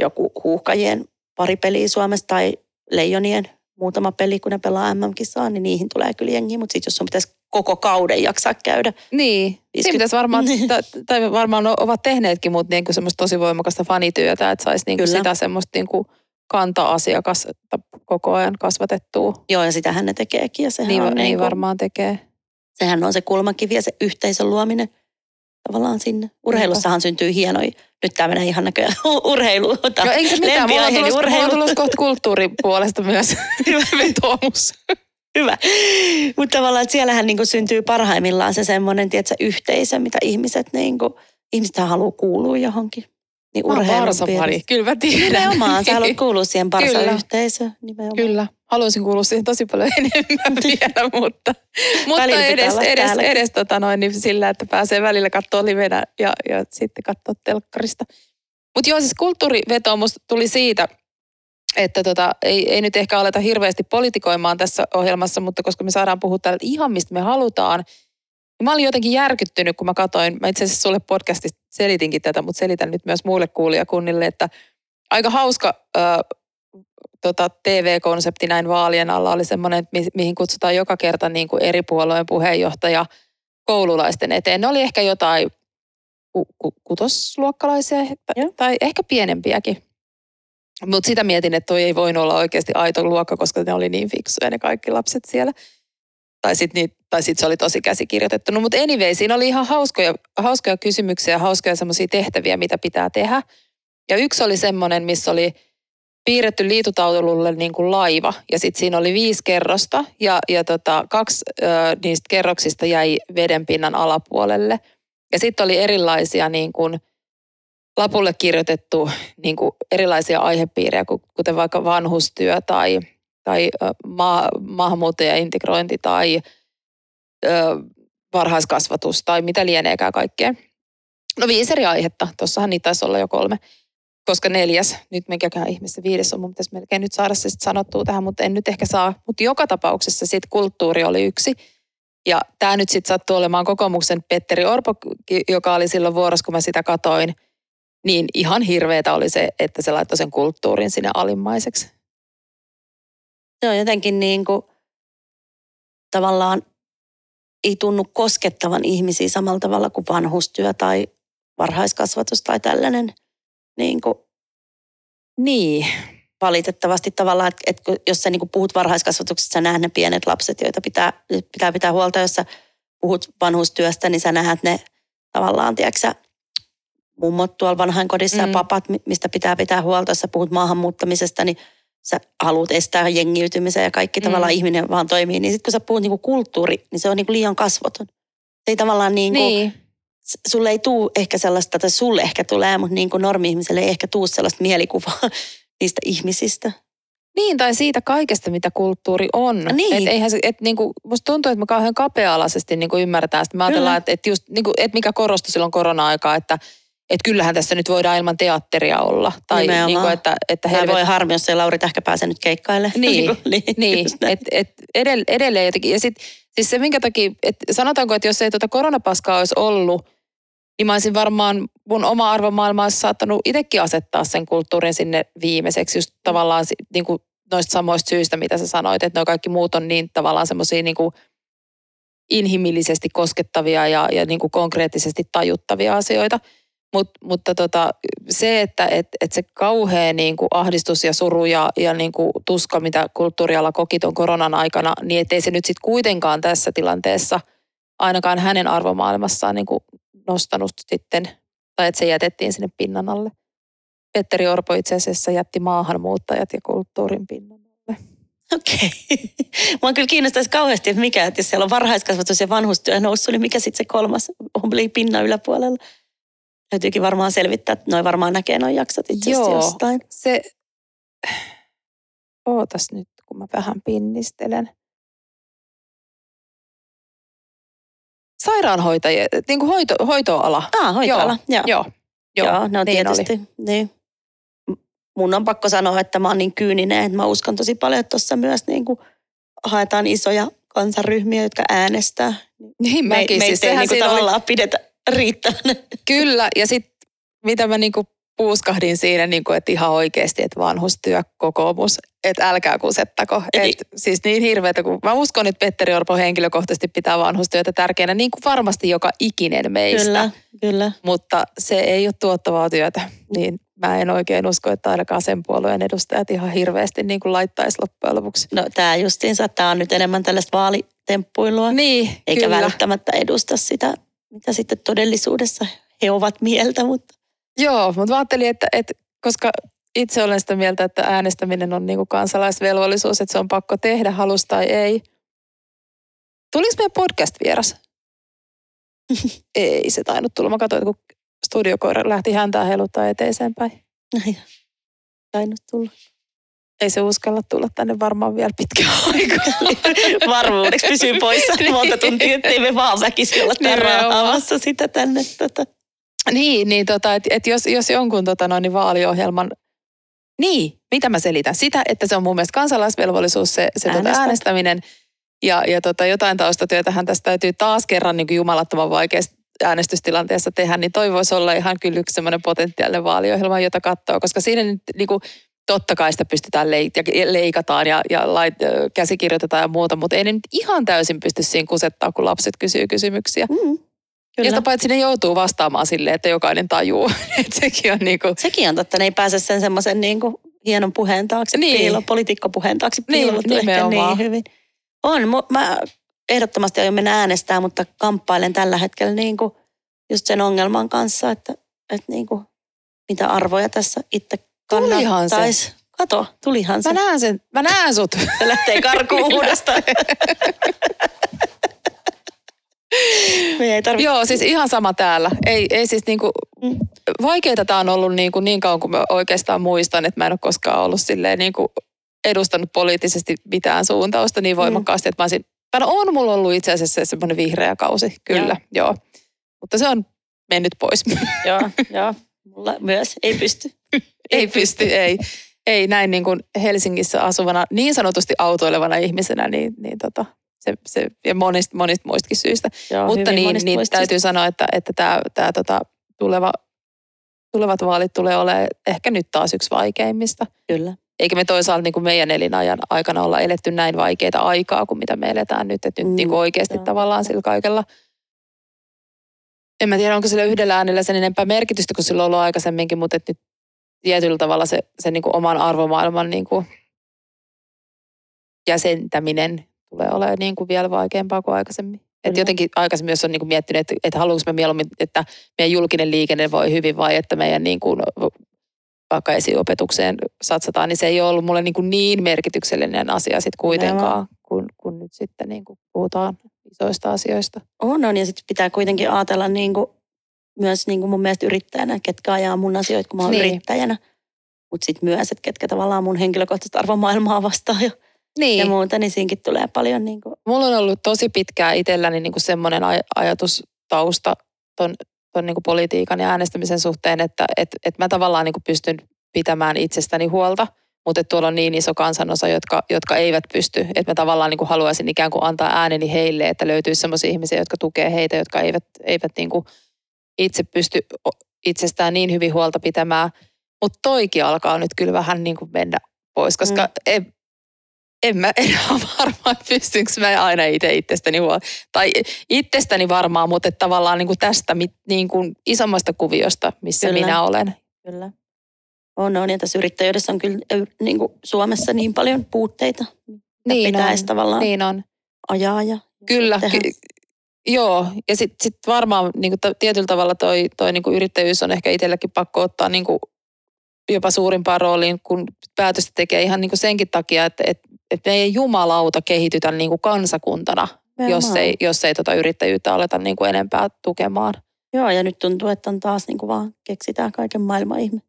joku huuhkajien pari peliä Suomessa tai leijonien muutama peli, kun ne pelaa MM-kisaa, niin niihin tulee kyllä jengi. Mutta sitten jos sun pitäisi koko kauden jaksaa käydä. Niin, siinä pitäisi varmaan, [LAUGHS] Niin. tai, tai varmaan ovat tehneetkin, mutta niin kuin semmoista tosi voimakasta fanityötä, että saisi niin kuin sitä semmoista niin kuin kanta-asiakasta koko ajan kasvatettua. Joo, ja sitähän ne tekeekin. Ja sehän, Niin, on niin niinku- varmaan tekee. sehän on se kulmakivi ja se yhteisön luominen tavallaan sinne. Urheilussahan syntyy hienoja, nyt tämä menee ihan näköjään [LAUGHS] urheilu. No ei se mitään, mulla on lempiaiheeni tulossa, mulla on urheilu. tulossa kohta [LAUGHS] kulttuuripuolesta myös vetoomus. Hyvä. [LAUGHS] Mutta tavallaan, että siellähän niinku syntyy parhaimmillaan se semmoinen, tiedätkö, yhteisö, mitä ihmiset, niinku, ihmiset haluaa kuulua johonkin. Niin Mä oon urheilun Barsapari, piirissä. kyllä mä tiedän. Nimenomaan, sä haluat kuulua siihen Kyllä. Barsa-yhteisöön. Nimenomaan. Kyllä, haluaisin kuulua siihen tosi paljon enemmän [LAUGHS] vielä, mutta, mutta edes, edes, täälläkin. edes tota noin, niin sillä, että pääsee välillä katsoa livenä ja, ja sitten katsoa telkkarista. Mutta joo, siis kulttuurivetoomus tuli siitä, että tota, ei, ei nyt ehkä aleta hirveästi politikoimaan tässä ohjelmassa, mutta koska me saadaan puhua täällä ihan mistä me halutaan, niin mä olin jotenkin järkyttynyt, kun mä katsoin, mä itse asiassa sulle podcastista selitinkin tätä, mutta selitän nyt myös muille kuulijakunnille, että aika hauska ö, tota, TV-konsepti näin vaalien alla oli semmoinen, että mi- mihin kutsutaan joka kerta niin kuin eri puolueen puheenjohtaja koululaisten eteen. Ne oli ehkä jotain ku, ku, kutosluokkalaisia Joo. tai ehkä pienempiäkin. Mutta sitä mietin, että toi ei voinut olla oikeasti aito luokka, koska ne oli niin fiksuja ne kaikki lapset siellä. Tai sitten tai sit se oli tosi käsikirjoitettu. No, mutta anyway, siinä oli ihan hauskoja, hauskoja kysymyksiä, hauskoja semmoisia tehtäviä, mitä pitää tehdä. Ja yksi oli semmoinen, missä oli piirretty liitutaululle niin kuin laiva. Ja sitten siinä oli viisi kerrosta ja, ja tota, kaksi ö, niistä kerroksista jäi vedenpinnan alapuolelle. Ja sitten oli erilaisia niin kuin, lapulle kirjoitettu niin kuin erilaisia aihepiirejä, ku- kuten vaikka vanhustyö tai, tai ö, maa, maahanmuuttajaintegrointi tai ö, varhaiskasvatus tai mitä lieneekään kaikkea. No viisi eri aihetta. Tuossahan niitä taisi olla jo kolme. Koska neljäs, nyt mikäkään ihmistä viides on, mun pitäisi melkein nyt saada se sanottua tähän, mutta en nyt ehkä saa. Mutta joka tapauksessa sitten kulttuuri oli yksi. Ja tämä nyt sitten sattuu olemaan kokoomuksen Petteri Orpo, joka oli silloin vuorossa, kun mä sitä katoin. Niin ihan hirveetä oli se, että se laittoi sen kulttuurin sinne alimmaiseksi. Se on jotenkin niin kuin, tavallaan ei tunnu koskettavan ihmisiä samalla tavalla kuin vanhustyö tai varhaiskasvatus tai tällainen. Niin kuin Niin, valitettavasti tavallaan, että, että jos sä niin kuin puhut varhaiskasvatuksesta, sä näet ne pienet lapset, joita pitää, pitää pitää huolta. Jos sä puhut vanhustyöstä, niin sä näet ne tavallaan, tiedätkö mummot tuolla vanhainkodissa mm. Ja papat, mi- mistä pitää pitää huolta. Jos sä puhut maahanmuuttamisesta, niin sä haluat estää jengiytymisen ja kaikki mm. Tavallaan ihminen vaan toimii. Niin sitten kun sä puhut niin kuin kulttuuri, niin se on niin kuin liian kasvoton. Se ei tavallaan niin kuin, niin. sulle ei tuu ehkä sellaista, tai sulle ehkä tulee, mutta niin kuin normi-ihmiselle ei ehkä tuu sellaista mielikuvaa [LAUGHS] niistä ihmisistä. Niin, tai siitä kaikesta, mitä kulttuuri on. Niin. Et eihän se, et niinku, musta tuntuu, että me kauhean kapea-alaisesti niinku ymmärretään sitä. Me ajatellaan, että et just, niinku, et mikä korostui silloin korona-aikaa, että et kyllähän tässä nyt voidaan ilman teatteria olla. Tai Nimenomaan. niinku, että, että Tämä helvet, voi harmi, jos ei Lauri Tähkä pääse nyt keikkaille. [LAUGHS] Niin, niin, Niin, että et edell, edelleen jotenkin. Ja sit, siis se minkä takia, että sanotaanko, että jos ei tuota koronapaskaa olisi ollut, niin mä olisin varmaan, mun oma arvomaailma olisi saattanut itsekin asettaa sen kulttuurin sinne viimeiseksi. Just tavallaan niin kuin noista samoista syistä, mitä sä sanoit, että nuo kaikki muut on niin tavallaan semmoisia niin kuin inhimillisesti koskettavia ja, ja niin kuin konkreettisesti tajuttavia asioita. Mut, mutta tota, se, että et, et se kauhea niin kuin ahdistus ja suru ja, ja niin kuin tuska, mitä kulttuuriala koki tuon koronan aikana, niin ettei se nyt sitten kuitenkaan tässä tilanteessa ainakaan hänen arvomaailmassaan niin kuin nostanut sitten, tai että se jätettiin sinne pinnan alle. Petteri Orpo itse asiassa jätti maahanmuuttajat ja kulttuurin pinnan alle. Okei. [LAUGHS] Mua kyllä kiinnostaisi kauheasti, että mikä, että jos siellä on varhaiskasvatus ja vanhustyö noussut, niin mikä sitten se kolmas oli pinnan yläpuolella. Täytyykin varmaan selvittää, että noi varmaan näkee noin jaksot itse Joo. jostain. Se, [SIGHS] ootas nyt, kun mä vähän pinnistelen. Sairaanhoitajia, niin kuin hoito, hoitoala. Ah, hoitoala. Joo. Joo, Joo, Joo ne on niin oli. tietysti. Niin. Mun on pakko sanoa, että mä oon niin kyyninen, että mä uskon tosi paljon, että tuossa myös niin kuin haetaan isoja kansaryhmiä, jotka äänestää. Niin Me, mäkin. meitä siis sehän niin kuin siinä oli, tavallaan pidetä riittävänä. kyllä, ja sitten mitä mä niinku puuskahdin siinä, niinku, että ihan oikeasti, että vanhustyö, kokoomus, että älkää kusettako. Et, siis niin hirveätä, kun mä uskon, että Petteri Orpo henkilökohtaisesti pitää vanhustyötä tärkeänä, niin kuin varmasti joka ikinen meistä. Kyllä, kyllä. Mutta se ei ole tuottavaa työtä, niin mä en oikein usko, että ainakaan sen puolueen edustajat ihan hirveästi niin kuin laittaisi loppujen lopuksi. No tämä justiinsa, tämä on nyt enemmän tällaista vaalitemppuilua, Niin, eikä kyllä. välttämättä edusta sitä, mitä sitten todellisuudessa he ovat mieltä, mutta Joo, mutta mä ajattelin, että, että koska itse olen sitä mieltä, että äänestäminen on niin kuin kansalaisvelvollisuus, että se on pakko tehdä, halus tai ei. Tuliko meidän podcast-vieras? [LAUGHS] ei se tainnut tulla. Mä katsoin, kun studiokoira lähti häntään heiluttaa eteiseen päin. [LAUGHS] tainnut tulla. Ei se uskalla tulla tänne varmaan vielä pitkään [LAUGHS] aikaa. Varmuudeksi pysyy poissa monta tuntia, ettei me vaan väkisin olla raahaamassa sitä tänne. Tota. Niin, niin tota, että et jos, jos jonkun tota, noin, niin vaaliohjelman... Niin, mitä mä selitän? Sitä, että se on mun mielestä kansalaisvelvollisuus se, se tota, äänestäminen. Ja, ja tota, jotain taustatyötähän tästä täytyy taas kerran niin kuin jumalattoman vaikeassa äänestystilanteessa tehdä, niin toi voisi olla ihan kyllä yksi semmoinen potentiaalinen vaaliohjelma, jota katsoo, koska siinä nyt niin kuin, totta kai sitä pystytään leit- ja leikataan ja, ja lait, käsikirjoitetaan ja muuta, mutta ei ne nyt ihan täysin pysty siinä kusettaa, kun lapset kysyy kysymyksiä. Mm, Ja kyllä. sitä paitsi ne joutuu vastaamaan silleen, että jokainen tajuu. [LAUGHS] että sekin on niinku, Sekin on totta, ne ei pääse sen semmoisen niin kuin hienon puheen taakse Niin. niin. piilo, poliitikkopuheen taakse Niin, piiloutua ehkä nimenomaan. niin hyvin. On, mä ehdottomasti aion mennä äänestää, mutta kamppailen tällä hetkellä niin kuin just sen ongelman kanssa, että, että niin kuin, mitä arvoja tässä itse Tulihan se. Kato, tulihan se. mä näen sen, mä näen sut. Se lähtee karkuun [LAUGHS] uudestaan. [LAUGHS] Me ei tarvitse. Joo, siis ihan sama täällä. Ei, ei siis niinku, Mm. vaikeita tää on ollut niinku niin kauan kuin mä oikeastaan muistan, että mä en ole koskaan ollut silleen niinku edustanut poliittisesti mitään suuntausta niin voimakkaasti, että mä olisin, tai on mulla ollut itse asiassa semmoinen vihreä kausi, kyllä, joo. Mutta se on mennyt pois. Joo, [LAUGHS] joo. Mulla myös ei pysty. [LAUGHS] ei pysty, ei. Ei näin niin kuin Helsingissä asuvana, niin sanotusti autoilevana ihmisenä, niin, niin tota, se, se, ja monista, monista muistakin syistä. Joo, Mutta niin, monista niin muista täytyy sanoa, että, että tämä, tämä tota, tuleva, tulevat vaalit tulee olemaan ehkä nyt taas yksi vaikeimmista. Kyllä. Eikä me toisaalta niin kuin meidän elinajan aikana olla eletty näin vaikeita aikaa kuin mitä me eletään nyt. Että nyt Mm, niin kuin oikeasti joo. tavallaan sillä kaikella, en mä tiedä onko sillä yhdellä äänellä sen enempää merkitystä kuin sillä on ollut aikaisemminkin, mutta että nyt tietyllä tavalla se, se niin kuin oman arvomaailman niin kuin jäsentäminen tulee olemaan niin kuin vielä vaikeampaa kuin aikaisemmin. Et Kyllä. jotenkin aikaisemmin, jos on niin kuin miettinyt, että, että haluanko me mieluummin, että meidän julkinen liikenne voi hyvin vai että meidän niin kuin, vaikka esiopetukseen satsataan, niin se ei ole ollut mulle niin, kuin niin merkityksellinen asia sitten kuitenkaan, kun, kun nyt sitten niin kuin puhutaan isoista asioista. On, on. Ja sitten pitää kuitenkin ajatella niin kuin, myös niin kuin mun mielestä yrittäjänä, ketkä ajaa mun asioita, kun mä oon Niin. yrittäjänä. Mutta sitten myös, että ketkä tavallaan mun henkilökohtaista arvomaailmaa vastaa ja, Niin. ja muuta, niin siinkin tulee paljon niin kuin, Mulla on ollut tosi pitkään itselläni niin kuin semmoinen aj- ajatustausta ton, ton niin kuin politiikan ja äänestämisen suhteen, että et, et mä tavallaan niin kuin pystyn pitämään itsestäni huolta, mutta että tuolla on niin iso kansanosa, jotka, jotka eivät pysty. Että mä tavallaan niin kuin haluaisin ikään kuin antaa ääneni heille, että löytyisi sellaisia ihmisiä, jotka tukee heitä, jotka eivät, eivät niin kuin itse pysty itsestään niin hyvin huolta pitämään. Mutta toikin alkaa nyt kyllä vähän niin kuin mennä pois, koska Mm. en, en mä en ole [LAUGHS] varma, että pystynkö mä aina itse itsestäni huolta. Tai itsestäni varmaan, mutta tavallaan niin kuin tästä niin kuin isommasta kuviosta, missä Kyllä. minä olen. kyllä. On, on. Ja tässä yrittäjyydessä on kyllä niin kuin Suomessa niin paljon puutteita. Niin pitäisi on. tavallaan Niin on. ajaa ja Kyllä. Ky- joo, ja sitten sit varmaan niin kuin tietyllä tavalla toi, toi niin kuin yrittäjyys on ehkä itsellekin pakko ottaa niin kuin jopa suurimpaan rooliin, kun päätöstä tekee ihan niin kuin senkin takia, että, että, että me ei jumalauta kehitytä niin kuin kansakuntana, jos Nimenomaan. ei, jos ei tota yrittäjyyttä aleta niin kuin enempää tukemaan. Joo, ja nyt tuntuu, että on taas niin kuin vaan keksitään kaiken maailman ihme,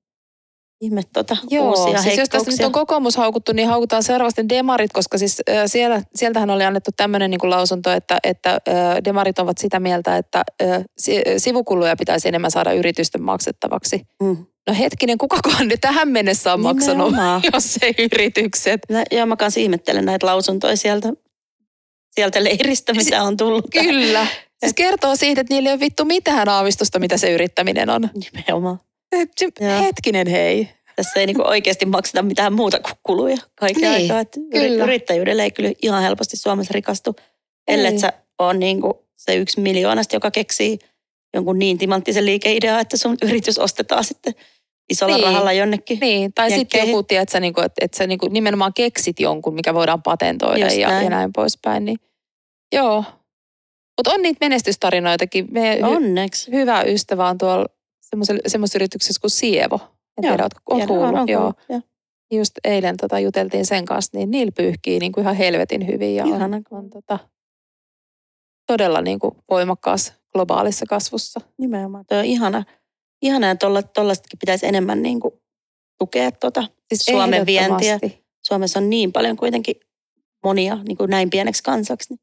ihme tota, Joo, uusia siis jos tässä nyt on kokoomus haukuttu, niin haukutaan seuraavasti demarit, koska siis äh, siellä, sieltähän oli annettu tämmöinen niin lausunto, että, että äh, demarit ovat sitä mieltä, että äh, si- sivukuluja pitäisi enemmän saada yritysten maksettavaksi. Mm. No hetkinen, kukakohan ne tähän mennessä on maksanut, Nimenomaan. [LAUGHS] jos ei yritykset? Nä- Ja mä kanssa ihmettelen näitä lausuntoja sieltä, sieltä leiristä, mitä on tullut. Kyllä. Siis kertoo siitä, että niillä ei ole vittu mitään aavistusta, mitä se yrittäminen on. Nimenomaan. Et. Hetkinen hei. Tässä ei niinku oikeasti makseta mitään muuta kuin kuluja kaiken Niin, aikaa. Kyllä. Yrittäjyydellä ei kyllä ihan helposti Suomessa rikastu, ellei Ei. sä on niinku se yksi miljoonasta, joka keksii jonkun niin timanttisen liikeideaa, että sun yritys ostetaan sitten isolla Niin. rahalla jonnekin. Niin, tai sitten joku, tiedät sä, niinku, että, että sä niinku nimenomaan keksit jonkun, mikä voidaan patentoida Just ja, näin. ja näin poispäin. Niin, joo. Mutta on niitä menestystarinoitakin. Me hy, Onneksi. hyvä ystävä on tuolla semmoisessa yrityksessä kuin Sievo. En Joo, tiedä, ootko oot Tiedän, kuullut? on, on Joo. joo. Just eilen tota, juteltiin sen kanssa, niin niillä pyyhkii niin kuin ihan helvetin hyvin ja on, Ihana. on tota, todella niin kuin voimakkaassa globaalissa kasvussa. Nimenomaan. Tuo on ihana. Ihana, että tuollaistakin pitäisi enemmän niinku tukea tuota Siis Suomen vientiä. Suomessa on niin paljon kuitenkin monia niin kuin näin pieneksi kansaksi. Niin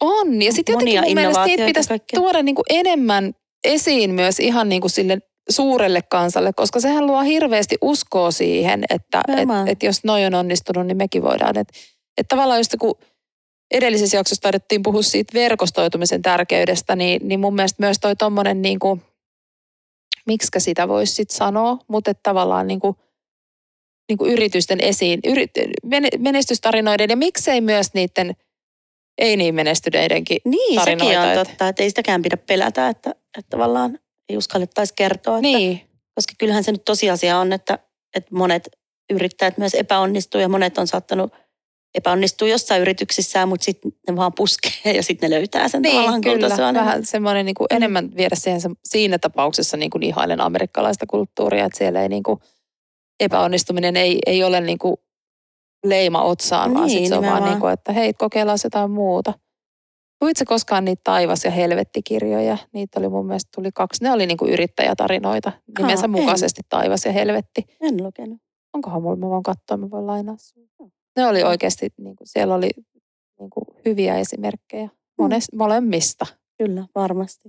On, ja sitten jotenkin mun mielestä niitä pitäisi kaikkea. tuoda niin kuin enemmän esiin myös ihan niin kuin sille suurelle kansalle, koska sehän luo hirveästi uskoa siihen, että et, et jos noi on onnistunut, niin mekin voidaan. Että et tavallaan just kun edellisessä jaksossa taidettiin puhua siitä verkostoitumisen tärkeydestä, niin, niin mun mielestä myös toi tommonen niin kuin, miksikä sitä voisi sitten sanoa, mutta että tavallaan niin kuin, niin kuin yritysten esiin, yrit, men- menestystarinoiden ja miksei myös niiden ei niin menestyneidenkin Niin, sekin tarinoita, on totta, että ei sitäkään pidä pelätä, että, että tavallaan ei uskallettaisi kertoa. Että, Niin, Koska kyllähän se nyt tosiasia on, että, että monet yrittäjät myös epäonnistuu ja monet on saattanut epäonnistua jossain yrityksissään, mutta sitten ne vaan puskee ja sitten ne löytää sen niin tavallaan kyllä. kultasuonen. Vähän semmoinen niin kuin Mm. enemmän viedä siihen se- siinä tapauksessa niin kuin ihailen amerikkalaista kulttuuria, että siellä ei niin kuin, epäonnistuminen ei, ei ole niin kuin leima otsaan, vaan Niin, sit se on vaan nimenomaan. niin kuin, että hei, kokeillaan jotain muuta. Luitko koskaan niitä taivas- ja helvettikirjoja? Niitä oli mun mielestä tuli kaksi. Ne oli niin kuin yrittäjätarinoita nimensä en. mukaisesti taivas ja helvetti. En lukenut. Onkohan mulla, mä voin katsoa, mä voin lainaa sun. Ne oli oikeasti, niin kuin, siellä oli niin kuin, hyviä esimerkkejä mones, molemmista. Kyllä, varmasti.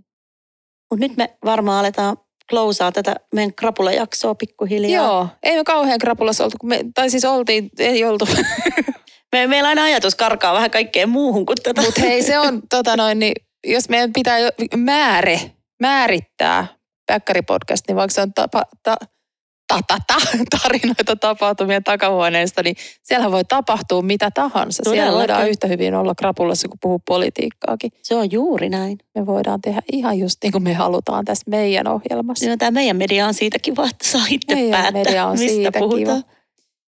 Mutta nyt me varmaan aletaan closeaa tätä meidän krapulajaksoa pikkuhiljaa. Joo, ei me kauhean krapulassa oltu, kun me, tai siis oltiin, ei oltu. [LAUGHS] Me, meillä aina ajatus karkaa vähän kaikkeen muuhun kuin tätä. Mutta hei, se on, [LAUGHS] tota noin, niin, jos meidän pitää jo määre, määrittää Päkkäripodcast, niin vaikka se on tapa, ta, ta, ta, ta, [LAUGHS] tarinoita tapahtumien takahuoneesta, niin siellä voi tapahtua mitä tahansa. Siellä Todellakin. voidaan yhtä hyvin olla krapulassa, kun puhuu politiikkaakin. Se on juuri näin. Me voidaan tehdä ihan just niin kuin me halutaan tässä meidän ohjelmassa. Siinä tämä meidän media on siitä kiva, että saa itse Meidän päättää, media on mistä siitä puhutaan. kiva.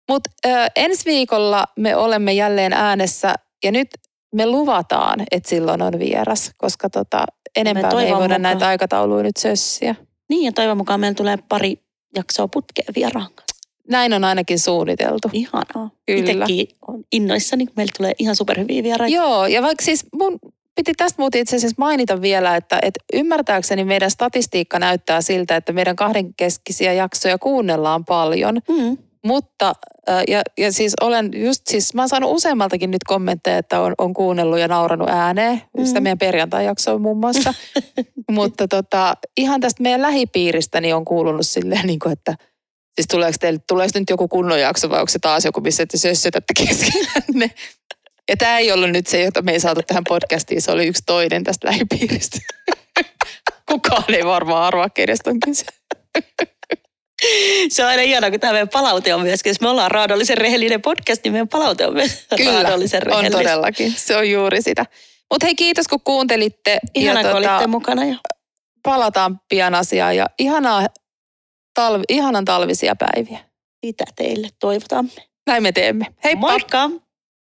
Mutta ensi viikolla me olemme jälleen äänessä ja nyt me luvataan, että silloin on vieras, koska tota, enempää me, ei toivon voida mukaan. näitä aikatauluja nyt sössiä. Niin ja toivon mukaan meillä tulee pari jaksoa putkeen vieraan kanssa. Näin on ainakin suunniteltu. Ihanaa. Kyllä. Itsekin on innoissani, kun meillä tulee ihan superhyviä vieraita. Joo, ja vaikka siis mun piti tästä muuten itse asiassa mainita vielä, että, että ymmärtääkseni meidän statistiikka näyttää siltä, että meidän kahdenkeskisiä jaksoja kuunnellaan paljon. Mm. Mutta, ja, ja siis olen just siis, mä oon saanut useammaltakin nyt kommentteja, että on, on kuunnellut ja nauranut ääneen. Mm. Sitä meidän perjantai-jaksoa muun muassa. [LAUGHS] Mutta tota, ihan tästä meidän lähipiiristä niin on kuulunut silleen, niin kuin, että siis tuleeko, teille, tuleeko nyt joku kunnon jakso vai onko se taas joku, missä te sössötätte keskenänne. Ja tämä ei ollut nyt se, jota me ei saatu tähän podcastiin, se oli yksi toinen tästä lähipiiristä. [LAUGHS] Kukaan ei varmaan arvaa, kenestä on kyse. Se on aina ihanaa, kun tämä meidän palaute on myöskin, jos me ollaan raadollisen rehellinen podcast, niin meidän palaute on myös Kyllä, raadollisen on rehellistä. todellakin. Se on juuri sitä. Mutta hei, kiitos kun kuuntelitte. Ihanaa, ja kun olitte mukana. Ja palataan pian asiaan ja ihanaa talvi, ihanan talvisia päiviä. sitä teille toivotamme. Näin me teemme. Heippa! Moikka!